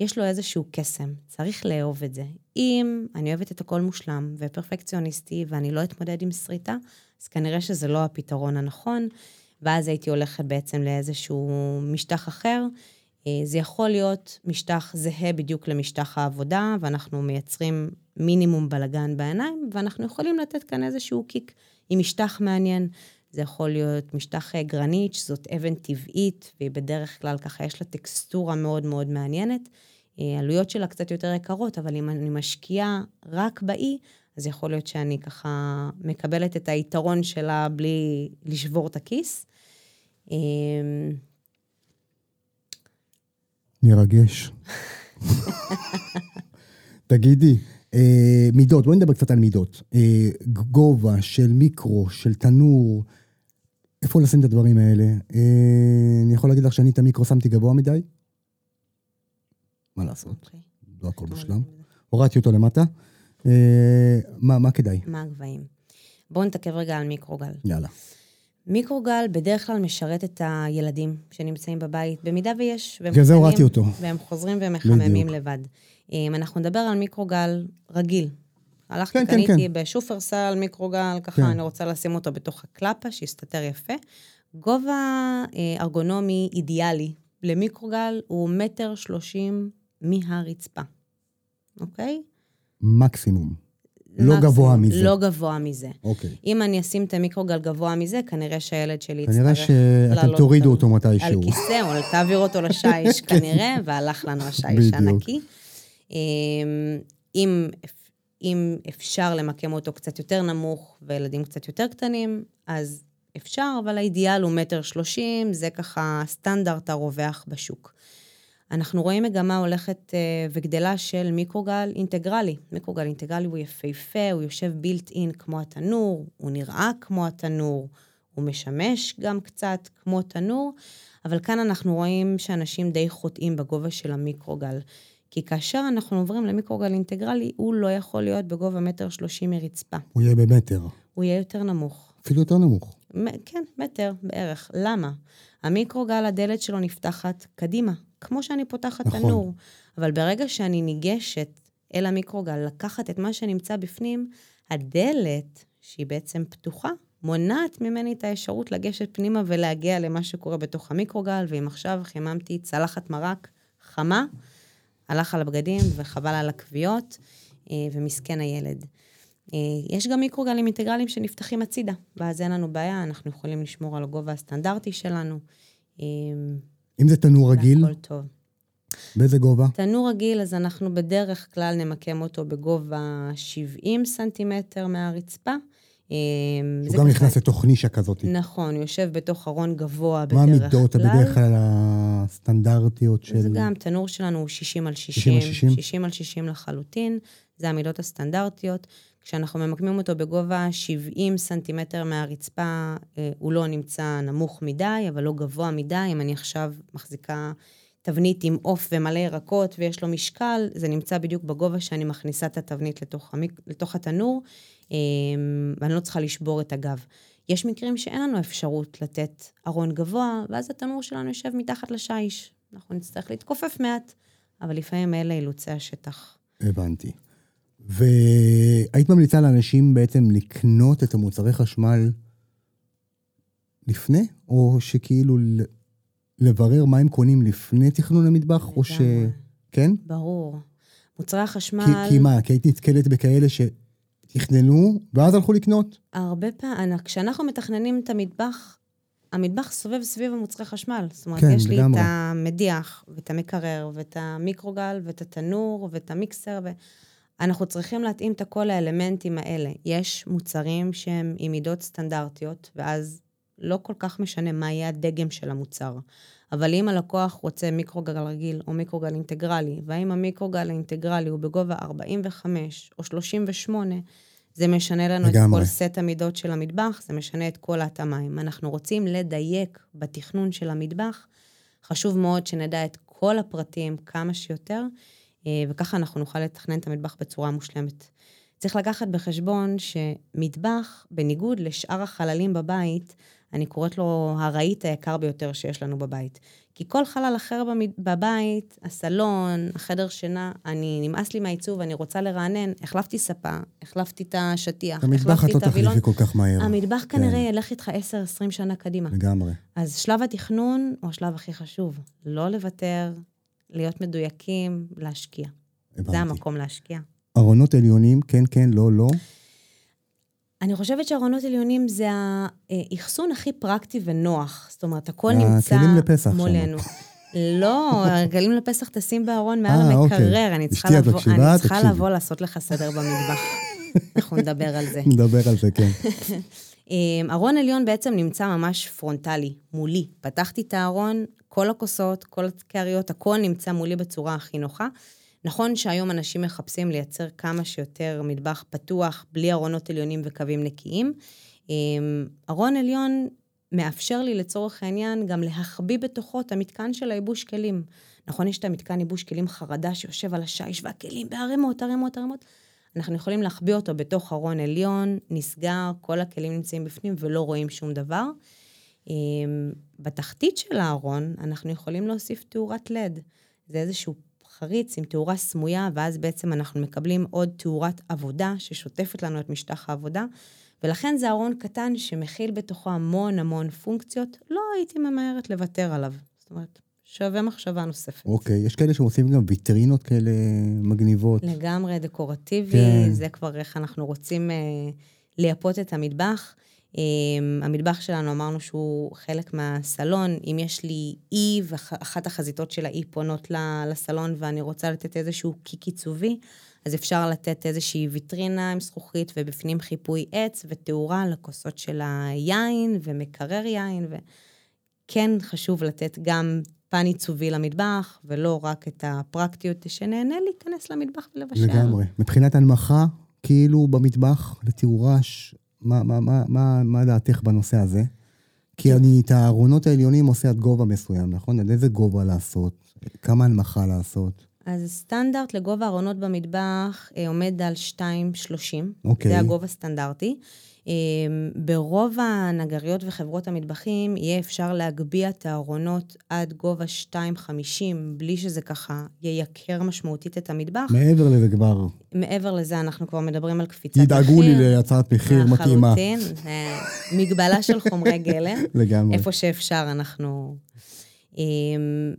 יש לו איזשהו קסם. צריך לאהוב את זה. אם אני אוהבת את הכל מושלם ופרפקציוניסטי ואני לא אתמודד עם שריטה, אז כנראה שזה לא הפתרון הנכון. ואז הייתי הולכת בעצם לאיזשהו משטח אחר. אה, זה יכול להיות משטח זהה בדיוק למשטח העבודה, ואנחנו מייצרים מינימום בלגן בעיניים, ואנחנו יכולים לתת כאן איזשהו קיק עם משטח מעניין. זה יכול להיות משטח אה, גרנית, שזאת אבן טבעית, והיא בדרך כלל ככה יש לה טקסטורה מאוד מאוד מעניינת. אה, עלויות שלה קצת יותר יקרות, אבל אם אני משקיעה רק באי, אז יכול להיות שאני ככה מקבלת את היתרון שלה בלי לשבור את הכיס. נרגש. אמ, תגידי, אה, מידות, בואי נדבר קצת על מידות. אה, גובה של מיקרו, של תנור, איפה לשים את הדברים האלה? אה, אני יכול להגיד לך שאני את המיקרו שמתי גבוה מדי? מה לעשות? Okay. אוקיי. לא הכל מושלם. הורדתי אותו למטה. אה, מה, מה כדאי? מה הגבהים? בואו נתעכב רגע על מיקרוגל. יאללה. מיקרוגל בדרך כלל משרת את הילדים שנמצאים בבית, במידה ויש. בגלל זה הורדתי אותו. והם חוזרים ומחממים בדיוק. לבד. אם אנחנו נדבר על מיקרוגל רגיל. הלכתי, כן, כן קניתי כן, כן. בשופרסל מיקרוגל, ככה כן. אני רוצה לשים אותו בתוך הקלפה, שיסתתר יפה. גובה אה, ארגונומי אידיאלי למיקרוגל הוא מטר שלושים מהרצפה, אוקיי? מקסימום. לא מקסימום, גבוה מזה. לא גבוה מזה. אוקיי. אם אני אשים את המיקרוגל גבוה מזה, כנראה שהילד שלי כנראה יצטרך שאתם לעלות תורידו על- אותו על מתישהו. כיסא, או תעביר אותו לשיש כנראה, והלך לנו השיש. הנקי. אמ, אם, אם אפשר למקם אותו קצת יותר נמוך, וילדים קצת יותר קטנים, אז אפשר, אבל האידיאל הוא מטר שלושים, זה ככה סטנדרט הרווח בשוק. אנחנו רואים מגמה הולכת אה, וגדלה של מיקרוגל אינטגרלי. מיקרוגל אינטגרלי הוא יפהפה, הוא יושב בילט אין כמו התנור, הוא נראה כמו התנור, הוא משמש גם קצת כמו תנור, אבל כאן אנחנו רואים שאנשים די חוטאים בגובה של המיקרוגל. כי כאשר אנחנו עוברים למיקרוגל אינטגרלי, הוא לא יכול להיות בגובה מטר שלושים מרצפה. הוא יהיה במטר. הוא יהיה יותר נמוך. אפילו יותר נמוך. מ- כן, מטר בערך. למה? המיקרוגל, הדלת שלו נפתחת קדימה, כמו שאני פותחת נכון. תנור. אבל ברגע שאני ניגשת אל המיקרוגל, לקחת את מה שנמצא בפנים, הדלת, שהיא בעצם פתוחה, מונעת ממני את האפשרות לגשת פנימה ולהגיע למה שקורה בתוך המיקרוגל, ואם עכשיו חיממתי צלחת מרק חמה, הלך על הבגדים וחבל על הכוויות, אה, ומסכן הילד. אה, יש גם מיקרוגלים אינטגרליים שנפתחים הצידה, ואז אין לנו בעיה, אנחנו יכולים לשמור על הגובה הסטנדרטי שלנו. אם זה תנור רגיל, והכל טוב. באיזה גובה? תנור רגיל, אז אנחנו בדרך כלל נמקם אותו בגובה 70 סנטימטר מהרצפה. אה, הוא גם ככה- נכנס לתוך נישה כזאת. נכון, הוא יושב בתוך ארון גבוה מה בדרך המידות כלל. בדרך כלל הסטנדרטיות של... זה גם, תנור שלנו הוא 60 על 60, 60 על 60? 60 על 60 לחלוטין, זה המידות הסטנדרטיות. כשאנחנו ממקמים אותו בגובה 70 סנטימטר מהרצפה, אה, הוא לא נמצא נמוך מדי, אבל לא גבוה מדי. אם אני עכשיו מחזיקה תבנית עם עוף ומלא ירקות ויש לו משקל, זה נמצא בדיוק בגובה שאני מכניסה את התבנית לתוך, המיק... לתוך התנור, אה, ואני לא צריכה לשבור את הגב. יש מקרים שאין לנו אפשרות לתת ארון גבוה, ואז התנור שלנו יושב מתחת לשיש. אנחנו נצטרך להתכופף מעט, אבל לפעמים אלה אילוצי השטח. הבנתי. והיית ממליצה לאנשים בעצם לקנות את המוצרי חשמל לפני, או שכאילו לברר מה הם קונים לפני תכנון המטבח, או ש... כן? ברור. מוצרי החשמל... כי, כי מה, כי היית נתקלת בכאלה שתכננו, ואז הלכו לקנות? הרבה פעמים, כשאנחנו מתכננים את המטבח, המטבח סובב סביב המוצרי חשמל. זאת אומרת, כן, יש לי לגמרי. את המדיח, ואת המקרר, ואת המיקרוגל, ואת התנור, ואת המיקסר, ואנחנו צריכים להתאים את כל האלמנטים האלה. יש מוצרים שהם עם מידות סטנדרטיות, ואז לא כל כך משנה מה יהיה הדגם של המוצר. אבל אם הלקוח רוצה מיקרוגל רגיל או מיקרוגל אינטגרלי, והאם המיקרוגל האינטגרלי הוא בגובה 45 או 38, זה משנה לנו לגמרי. את כל סט המידות של המטבח, זה משנה את כל ההתאמה. אם אנחנו רוצים לדייק בתכנון של המטבח, חשוב מאוד שנדע את כל הפרטים כמה שיותר, וככה אנחנו נוכל לתכנן את המטבח בצורה מושלמת. צריך לקחת בחשבון שמטבח, בניגוד לשאר החללים בבית, אני קוראת לו הרהיט היקר ביותר שיש לנו בבית. כי כל חלל אחר בבית, הסלון, החדר שינה, אני, נמאס לי מהעיצוב, אני רוצה לרענן, החלפתי ספה, החלפתי את השטיח, את המטבח החלפתי את לא את הווילון. תחליפי כל כך מהר. המטבח כנראה ילך איתך 10-20 שנה קדימה. לגמרי. אז שלב התכנון הוא השלב הכי חשוב. לא לוותר, להיות מדויקים, להשקיע. הבנתי. זה המקום להשקיע. ארונות עליונים, כן, כן, לא, לא. אני חושבת שארונות עליונים זה האחסון הכי פרקטי ונוח. זאת אומרת, הכל נמצא לפסח מולנו. לא, הכלים לפסח תשים בארון מעל אה, המקרר, אוקיי. אני צריכה לבוא- מקשיבה? אני צריכה. לבוא לעשות לך סדר במטבח. אנחנו נדבר על זה. נדבר על זה, כן. אמ, ארון עליון בעצם נמצא ממש פרונטלי, מולי. פתחתי את הארון, כל הכוסות, כל הכריות, הכל נמצא מולי בצורה הכי נוחה. נכון שהיום אנשים מחפשים לייצר כמה שיותר מטבח פתוח, בלי ארונות עליונים וקווים נקיים. אמ, ארון עליון מאפשר לי לצורך העניין גם להחביא בתוכו את המתקן של הייבוש כלים. נכון, יש את המתקן ייבוש כלים חרדה שיושב על השיש והכלים בערימות, ערימות, ערימות. אנחנו יכולים להחביא אותו בתוך ארון עליון, נסגר, כל הכלים נמצאים בפנים ולא רואים שום דבר. אמ, בתחתית של הארון אנחנו יכולים להוסיף תאורת לד. זה איזשהו חריץ עם תאורה סמויה, ואז בעצם אנחנו מקבלים עוד תאורת עבודה ששוטפת לנו את משטח העבודה. ולכן זה ארון קטן שמכיל בתוכו המון המון פונקציות, לא הייתי ממהרת לוותר עליו. זאת אומרת, שווה מחשבה נוספת. אוקיי, יש כאלה שעושים גם ויטרינות כאלה מגניבות. לגמרי דקורטיבי, כן. זה כבר איך אנחנו רוצים אה, לייפות את המטבח. אה, המטבח שלנו, אמרנו שהוא חלק מהסלון. אם יש לי אי, ואחת החזיתות של האי פונות לסלון, ואני רוצה לתת איזשהו קיק עיצובי, אז אפשר לתת איזושהי ויטרינה עם זכוכית, ובפנים חיפוי עץ ותאורה לכוסות של היין, ומקרר יין, וכן חשוב לתת גם פן עיצובי למטבח, ולא רק את הפרקטיות שנהנה להיכנס למטבח ולבשל. לגמרי. מבחינת הנמכה, כאילו במטבח, לתאורש, מה, מה, מה, מה, מה דעתך בנושא הזה? כי אני את הארונות העליונים עושה עד גובה מסוים, נכון? עד איזה גובה לעשות? כמה הנמכה לעשות? אז סטנדרט לגובה ארונות במטבח אה, עומד על 2.30. אוקיי. זה הגובה סטנדרטי. אה, ברוב הנגריות וחברות המטבחים יהיה אפשר להגביה את הארונות עד גובה 2.50, בלי שזה ככה ייקר משמעותית את המטבח. מעבר לזה כבר, מעבר לזה, אנחנו כבר מדברים על קפיצת מחיר. ידאגו לי להצעת מחיר מתאימה. לחלוטין. אה, מגבלה של חומרי גלם. לגמרי. איפה שאפשר אנחנו... אמ,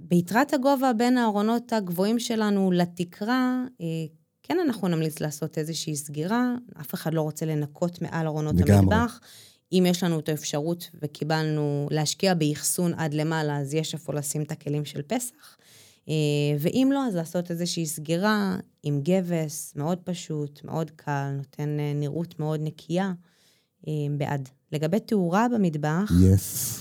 ביתרת הגובה בין הארונות הגבוהים שלנו לתקרה, אה, כן אנחנו נמליץ לעשות איזושהי סגירה, אף אחד לא רוצה לנקות מעל ארונות. המטבח. אם יש לנו את האפשרות וקיבלנו להשקיע באחסון עד למעלה, אז יש איפה לשים את הכלים של פסח. אה, ואם לא, אז לעשות איזושהי סגירה עם גבס, מאוד פשוט, מאוד קל, נותן אה, נראות מאוד נקייה, אה, בעד. לגבי תאורה במטבח.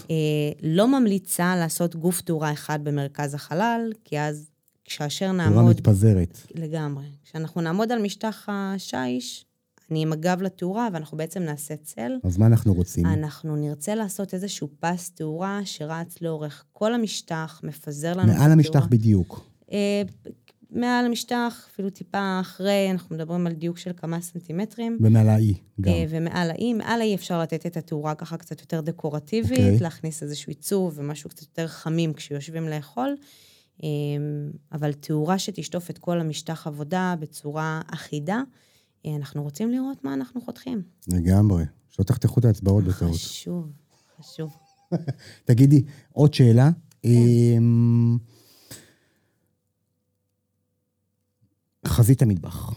אה, לא ממליצה לעשות גוף תאורה אחד במרכז החלל, כי אז כאשר תאורה נעמוד... מתפזרת. לגמרי. כשאנחנו נעמוד על משטח השיש, אני עם הגב לתאורה, ואנחנו בעצם נעשה צל. אז מה אנחנו רוצים? אנחנו נרצה לעשות איזשהו פס תאורה שרץ לאורך כל המשטח, מפזר לנו את מעל המשטח התאורה. בדיוק. אה, מעל המשטח, אפילו טיפה אחרי, אנחנו מדברים על דיוק של כמה סנטימטרים. ומעל האי גם. אה, ומעל האי, מעל האי אפשר לתת את התאורה ככה קצת יותר דקורטיבית, אוקיי. להכניס איזשהו עיצוב ומשהו קצת יותר חמים כשיושבים לאכול. אה, אבל תאורה שתשטוף את כל המשטח עבודה בצורה אחידה, אה, אנחנו רוצים לראות מה אנחנו חותכים. לגמרי. שלא תחתכו את האצבעות בטעות. חשוב, חשוב. תגידי, עוד שאלה. כן. אמ, חזית המטבח.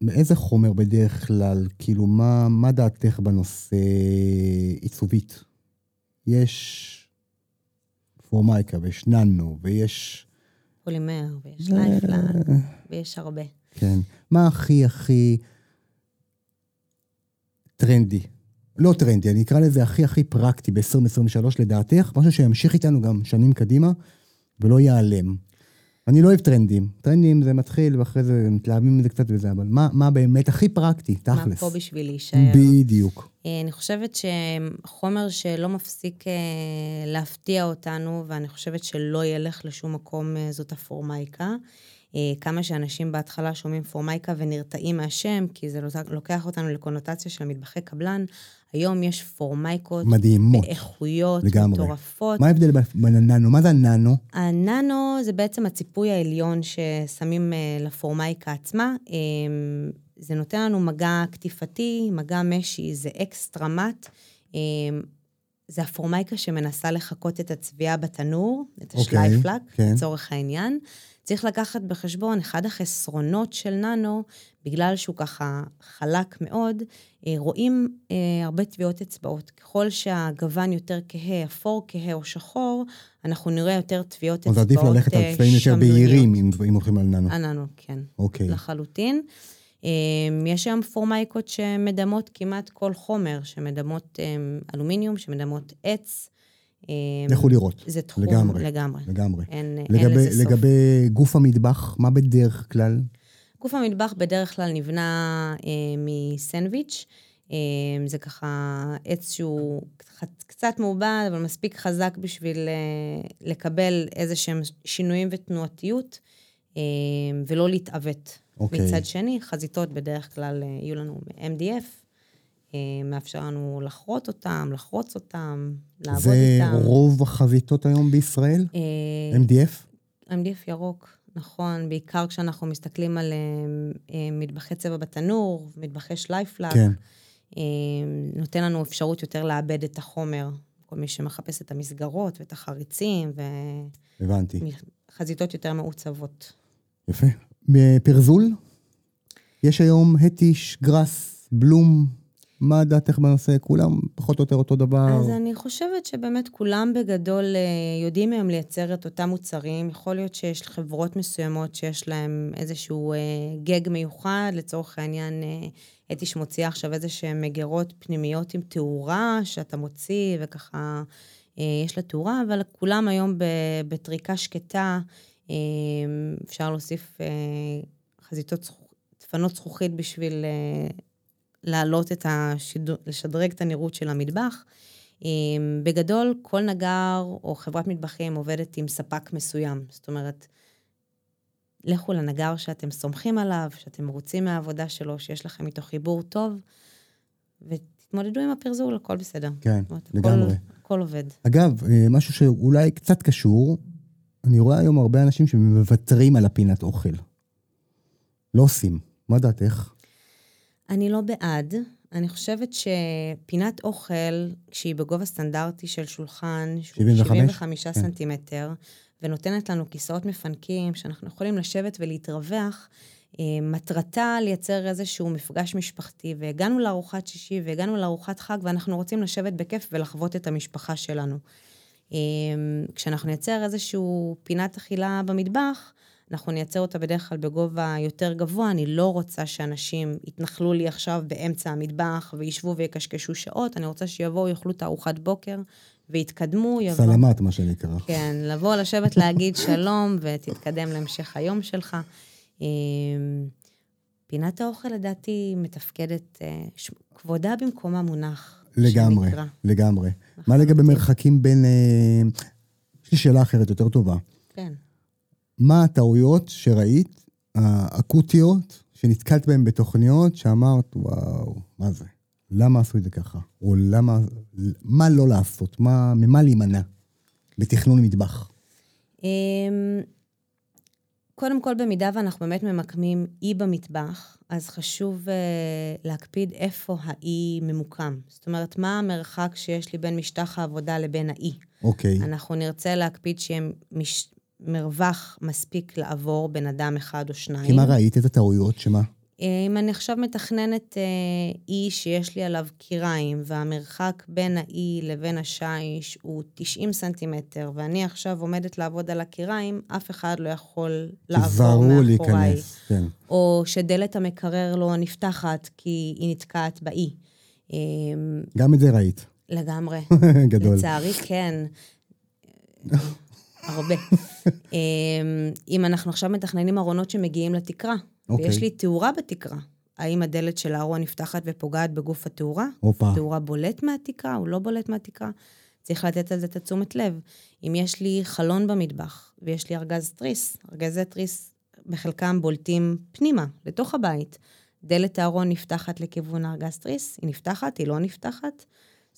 מאיזה חומר בדרך כלל, כאילו, מה, מה דעתך בנושא עיצובית? יש פורמייקה ויש ננו ויש... פולימר, ויש לייפלנד, ויש הרבה. כן. מה הכי הכי טרנדי? לא טרנדי, אני אקרא לזה הכי הכי פרקטי ב-2023 לדעתך, משהו שימשיך איתנו גם שנים קדימה ולא ייעלם. אני לא אוהב טרנדים. טרנדים זה מתחיל ואחרי זה מתלהבים מזה קצת וזה, אבל מה, מה באמת הכי פרקטי, מה תכלס? פה בשביל להישאר? בדיוק. אה, אני חושבת שחומר שלא מפסיק אה, להפתיע אותנו, ואני חושבת שלא ילך לשום מקום, אה, זאת הפורמייקה. אה, כמה שאנשים בהתחלה שומעים פורמייקה ונרתעים מהשם, כי זה לוקח- אותנו לקונוטציה של מטבחי קבלן. היום יש פורמייקות מדהימות. באיכויות לגמרי. מטורפות. מה ההבדל ב- בין הננו? מה זה הננו? הננו זה בעצם הציפוי העליון ששמים אה, לפורמייקה עצמה. אה, זה נותן לנו מגע קטיפתי, מגע משי, זה אקסטרה מט. אה, זה הפורמייקה שמנסה לחקות את הצביעה בתנור, את אוקיי, השלייפלק, כן. לצורך העניין. צריך לקחת בחשבון, אחד החסרונות של ננו, בגלל שהוא ככה חלק מאוד, אה, רואים אה, הרבה טביעות אצבעות. ככל שהגוון יותר כהה, אפור כהה או שחור, אנחנו נראה יותר טביעות אז אצבעות עדיף ללכת על אה, צבעים יותר. בהירים אם אם הולכים על ננו. הננו, כן. אוקיי. לחלוטין. יש היום פורמייקות שמדמות כמעט כל חומר, שמדמות אלומיניום, שמדמות עץ. אמ, לכו לראות. זה תחום לגמרי. לגמרי. לגמרי. אין, אין לגבי, לזה סוף. לגבי גוף המטבח, מה בדרך כלל? גוף המטבח בדרך כלל נבנה אה, מסנדוויץ'. אה, זה ככה עץ שהוא קצת- מעובד, אבל מספיק חזק בשביל אה, לקבל איזה שהם שינויים ותנועתיות, אה, ולא להתעוות. אוקיי. מצד שני, חזיתות בדרך כלל אה, יהיו לנו מ-MDF, אה, מאפשר לנו לחרוט אותם, לחרוץ אותם, לעבוד זה איתם. רוב החזיתות היום בישראל? אה, MDF? MDF ירוק, נכון, בעיקר כשאנחנו מסתכלים על אה, אה, מטבחי צבע בתנור, מטבחי שלייפלק. כן. אה, נותן לנו אפשרות יותר לעבד את החומר. כל מי שמחפש את המסגרות ואת החריצים הבנתי. וחזיתות יותר מעוצבות. יפה. בפרזול? יש היום הטיש, גראס, בלום. מה דעתך בנושא? כולם פחות או יותר אותו דבר? אז אני חושבת שבאמת כולם בגדול אה, יודעים היום לייצר את אותם מוצרים. יכול להיות שיש חברות מסוימות שיש להן איזשהו אה, גג מיוחד, לצורך העניין, אה, אתי שמוציאה עכשיו איזה שהן מגירות פנימיות עם תאורה שאתה מוציא, וככה יש לה תאורה, אבל כולם היום בטריקה שקטה, אפשר להוסיף חזיתות, דפנות זכוכית בשביל להעלות את השידור, לשדרג את הנראות של המטבח. בגדול, כל נגר או חברת מטבחים עובדת עם ספק מסוים. זאת אומרת, לכו לנגר שאתם סומכים עליו, שאתם מרוצים מהעבודה שלו, שיש לכם איתו חיבור טוב, ותתמודדו עם הפרזול, הכל בסדר. כן, אומרת, לגמרי. הכל, הכל עובד. אגב, אה, משהו שאולי קצת קשור, אני רואה היום הרבה אנשים שמוותרים על הפינת אוכל. לא עושים. מה דעתך? אני לא בעד. אני חושבת שפינת אוכל, כשהיא בגובה סטנדרטי של שולחן, 75, 75 כן. סנטימטר, ונותנת לנו כיסאות מפנקים, שאנחנו יכולים לשבת ולהתרווח, אה, מטרתה לייצר איזשהו מפגש משפחתי, והגענו לארוחת שישי והגענו לארוחת חג, ואנחנו רוצים לשבת בכיף ולחוות את המשפחה שלנו. אה, כשאנחנו נייצר איזשהו פינת אכילה במטבח, אנחנו נייצר אותה בדרך כלל בגובה יותר גבוה. אני לא רוצה שאנשים יתנחלו לי עכשיו באמצע המטבח וישבו ויקשקשו שעות, אני רוצה שיבואו, יאכלו את ארוחת בוקר ויתקדמו. יבוא... סלמת, מה שנקרא. כן, לבוא, לשבת, להגיד שלום ותתקדם להמשך היום שלך. אמ, פינת האוכל, לדעתי, מתפקדת, אה, כבודה במקומה מונח. לגמרי, שנקרא. לגמרי. מה לגבי מרחקים בין... אה, יש לי שאלה אחרת, יותר טובה. מה הטעויות שראית, האקוטיות, שנתקלת בהן בתוכניות, שאמרת, וואו, מה זה? למה עשו את זה ככה? או למה, מה לא לעשות? מה, ממה להימנע בתכנון מטבח? אמ, קודם כל, במידה ואנחנו באמת ממקמים אי במטבח, אז חשוב uh, להקפיד איפה האי ממוקם. זאת אומרת, מה המרחק שיש לי בין משטח העבודה לבין האי. אוקיי. אנחנו נרצה להקפיד שיהיה מש... מרווח מספיק לעבור בן אדם אחד או שניים. כי מה ראית? את הטעויות? שמה? אם אני עכשיו מתכננת אה, אי שיש לי עליו קיריים, והמרחק בין האי לבין השיש הוא 90 סנטימטר, ואני עכשיו עומדת לעבוד על הקיריים, אף אחד לא יכול לעבור מאחוריי. להיכנס, כן. או שדלת המקרר לא נפתחת כי היא נתקעת באי. גם את זה ראית. לגמרי. גדול. לצערי, כן. הרבה. אמ, אם אנחנו עכשיו מתכננים ארונות שמגיעים לתקרה, okay. ויש אוקיי. לי תאורה בתקרה, האם הדלת של הארון נפתחת ופוגעת בגוף התאורה? הופה. תאורה בולט מהתקרה או לא בולט מהתקרה? צריך לתת על זה את התשומת לב. אם יש לי חלון במטבח ויש לי ארגז תריס, ארגזי תריס בחלקם בולטים פנימה, לתוך הבית. דלת הארון נפתחת לכיוון הארגז תריס, היא נפתחת, היא לא נפתחת.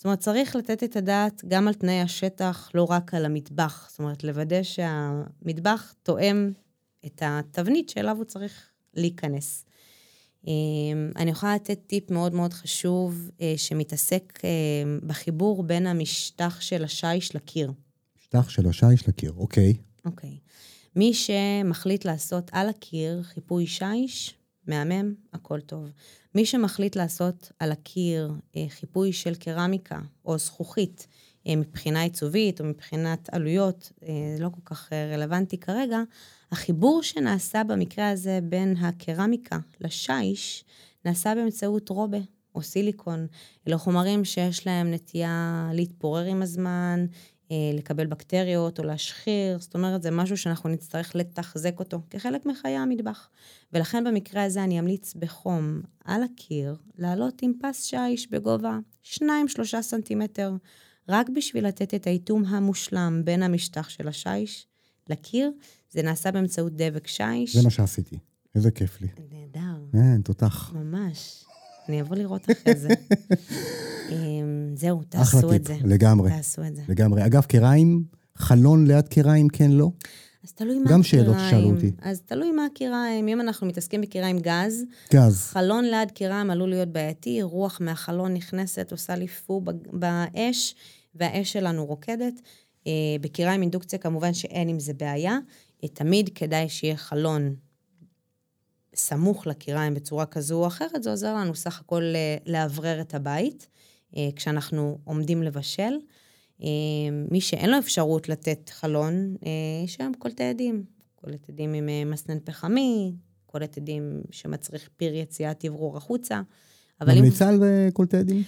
זאת אומרת, צריך לתת את הדעת גם על תנאי השטח, לא רק על המטבח. זאת אומרת, לוודא שהמטבח תואם את התבנית שאליו הוא צריך להיכנס. אמ, אני יכולה לתת טיפ מאוד מאוד חשוב אה, שמתעסק אה, בחיבור בין המשטח של השיש לקיר. משטח של השיש לקיר, אוקיי. אוקיי. מי שמחליט לעשות על הקיר חיפוי שיש, מהמם, הכל טוב. מי שמחליט לעשות על הקיר אה, חיפוי של קרמיקה או זכוכית אה, מבחינה עיצובית או מבחינת עלויות, אה, זה לא כל כך רלוונטי כרגע, החיבור שנעשה במקרה הזה בין הקרמיקה לשיש, נעשה באמצעות רובה או סיליקון. אלה חומרים שיש להם נטייה להתפורר עם הזמן, אה, לקבל בקטריות או להשחיר, זאת אומרת, זה משהו שאנחנו נצטרך לתחזק אותו כחלק מחיי המטבח. ולכן במקרה הזה אני אמליץ בחום על הקיר, לעלות עם פס שיש בגובה 2-3 סנטימטר, רק בשביל לתת את האיתום המושלם בין המשטח של השיש לקיר. זה נעשה באמצעות דבק שיש. זה מה שעשיתי, איזה כיף לי. נהדר. כן, תותח. ממש. אני אבוא לראות אחרי זה. אמ, זהו, תעשו את זה. לגמרי. תעשו את זה. לגמרי. אגב, קריים, חלון ליד קריים, כן, לא? אז תלוי מה גם שאלות ששאלו אותי. אז תלוי מה הקיריים. אם אנחנו מתעסקים בקיריים גז, גז. חלון ליד קיריים עלול להיות בעייתי, רוח מהחלון נכנסת, עושה לי פו באש, והאש שלנו רוקדת. אה, בקירה עם אינדוקציה כמובן שאין עם זה בעיה. אה, תמיד כדאי שיהיה חלון סמוך לקיריים בצורה כזו או אחרת, זה עוזר לנו סך הכל אה, לאוורר את הבית אה, כשאנחנו עומדים לבשל. אה, מי שאין לו אפשרות לתת חלון, יש היום קולטי עדים. קולט עדים עם מסנן פחמי, קולט עדים שמצריך פיר יציאת אוורור החוצה. ממליצה על קולטי עדים?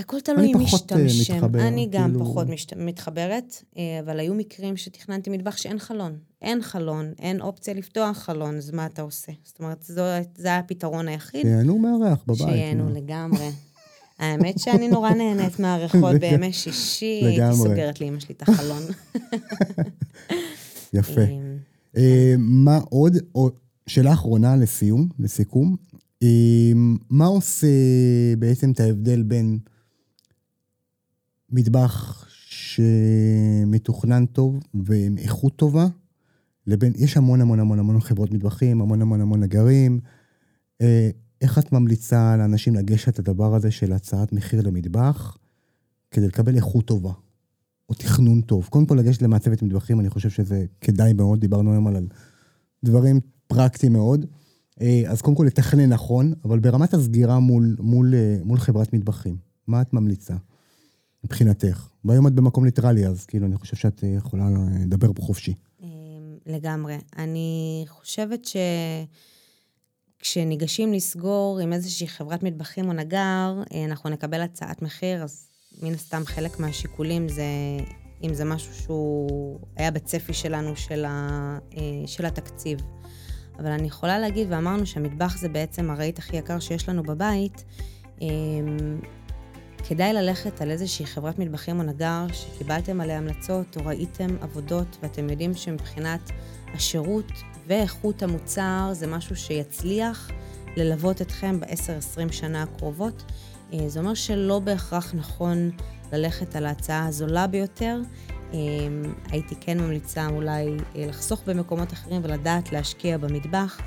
הכל תלוי אם משתמשים. מתחבר, אני גם כאילו... פחות משת... מתחברת, אה, אבל היו מקרים שתכננתי מטבח שאין חלון. אין חלון, אין אופציה לפתוח חלון, אז מה אתה עושה? זאת אומרת, זו, זה היה הפתרון היחיד. שיהנו מארח בבית. שיהנו לגמרי. האמת שאני נורא נהנית מהריחות בימי שישי, הייתי סוגרת לאמא שלי את החלון. יפה. אה, מה עוד? שאלה אחרונה לסיום, לסיכום. אה, מה עושה בעצם את ההבדל בין מטבח שמתוכנן טוב ועם איכות טובה, לבין, יש המון המון המון המון חברות מטבחים, המון המון המון נגרים. אה, איך את ממליצה לאנשים לגשת לדבר הזה של הצעת מחיר למטבח, כדי לקבל איכות טובה, או תכנון טוב? קודם כל לגשת למעצבת מטבחים, אני חושב שזה כדאי מאוד, דיברנו היום על דברים פרקטיים מאוד. אה, אז קודם כל לתכנן נכון, אבל ברמת הסגירה מול, מול, אה, מול חברת מטבחים, מה את ממליצה? מבחינתך. והיום את במקום ליטרלי, אז כאילו, אני חושב שאת יכולה לדבר פה חופשי. אמ, לגמרי. אני חושבת שכשניגשים לסגור עם איזושהי חברת מטבחים או נגר, אה, אנחנו נקבל הצעת מחיר, אז מן הסתם חלק מהשיקולים זה אם זה משהו שהוא היה בצפי שלנו של, ה, אה, של התקציב. אבל אני יכולה להגיד, ואמרנו שהמטבח זה בעצם הרהיט הכי יקר שיש לנו בבית, אמ, כדאי ללכת על איזושהי חברת מטבחים או נגר שקיבלתם עליה המלצות או ראיתם עבודות ואתם יודעים שמבחינת השירות ואיכות המוצר זה משהו שיצליח ללוות אתכם ב-10-20 שנה הקרובות. אה, זה אומר שלא בהכרח נכון ללכת על ההצעה הזולה ביותר. אה, הייתי כן ממליצה אולי אה, לחסוך במקומות אחרים ולדעת להשקיע במטבח.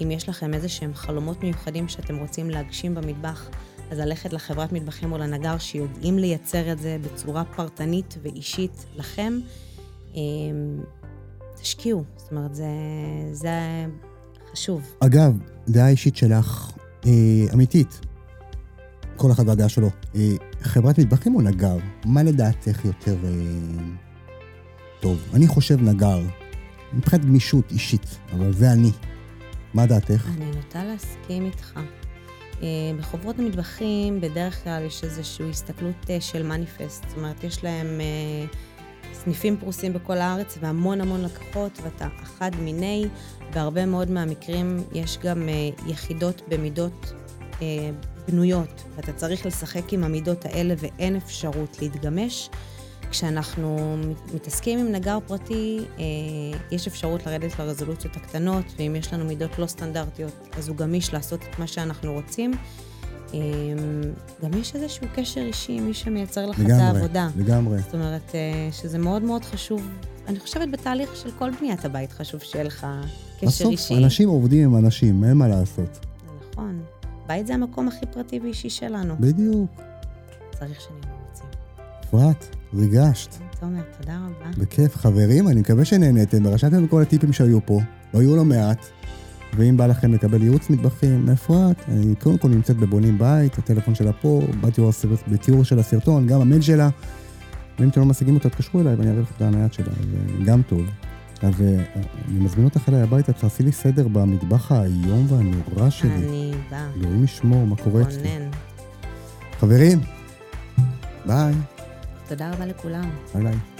אם יש לכם איזה שהם חלומות מיוחדים שאתם רוצים להגשים במטבח, אז ללכת לחברת מטבחים או לנגר שיודעים לייצר את זה בצורה פרטנית ואישית לכם, אמ, תשקיעו. זאת אומרת, זה, זה חשוב. אגב, דעה אישית שלך, אה, אמיתית, כל אחד והדעה שלו. אה, חברת מטבחים או נגר? מה לדעתך יותר אה, טוב? אני חושב נגר, מבחינת גמישות אישית, אבל זה אני. מה דעתך? אני נוטה להסכים איתך. אה, בחוברות המטבחים בדרך כלל יש איזושהי הסתכלות אה, של מניפסט, זאת אומרת, יש להם אה, סניפים פרוסים בכל הארץ והמון המון לקוחות, ואתה אחד מיני, בהרבה מאוד מהמקרים יש גם יחידות במידות בנויות, ואתה צריך לשחק עם המידות האלה ואין אפשרות להתגמש. כשאנחנו מתעסקים עם נגר פרטי, אה, יש אפשרות לרדת לרזולוציות הקטנות, ואם יש לנו מידות לא סטנדרטיות, אז הוא גמיש לעשות את מה שאנחנו רוצים. אה, גם יש איזשהו קשר אישי עם מי שמייצר לך לגמרי, את העבודה. לגמרי. זאת אומרת, אה, שזה מאוד מאוד חשוב. אני חושבת בתהליך של כל בניית הבית חשוב שיהיה לך קשר בסוף, אישי. בסוף, אנשים עובדים עם אנשים, אין מה לעשות. נכון. בית זה המקום הכי פרטי ואישי שלנו. בדיוק. צריך שנהיה מרוצים. אפרת, ריגשת. תומר, תודה רבה. בכיף. חברים, אני מקווה שנהניתם ורשמתם את כל הטיפים שהיו פה, והיו לא מעט. ואם בא לכם לקבל ייעוץ מטבחים, אפרת, אני קודם כל נמצאת בבונים בית, הטלפון שלה פה, בתיאור של הסרטון, גם המייל שלה. ואם אתם לא משיגים אותה, תתקשרו אליי ואני אראה לכם את הנייד שלה, זה גם טוב. אז אה, אני מזמין אותך אליי הביתה, תעשי לי סדר במטבח האיום והנורא שלי. אני באה. אלוהים ישמור, מה קורה אצלי. חברים, ביי. תודה רבה לכולם. ביי ביי.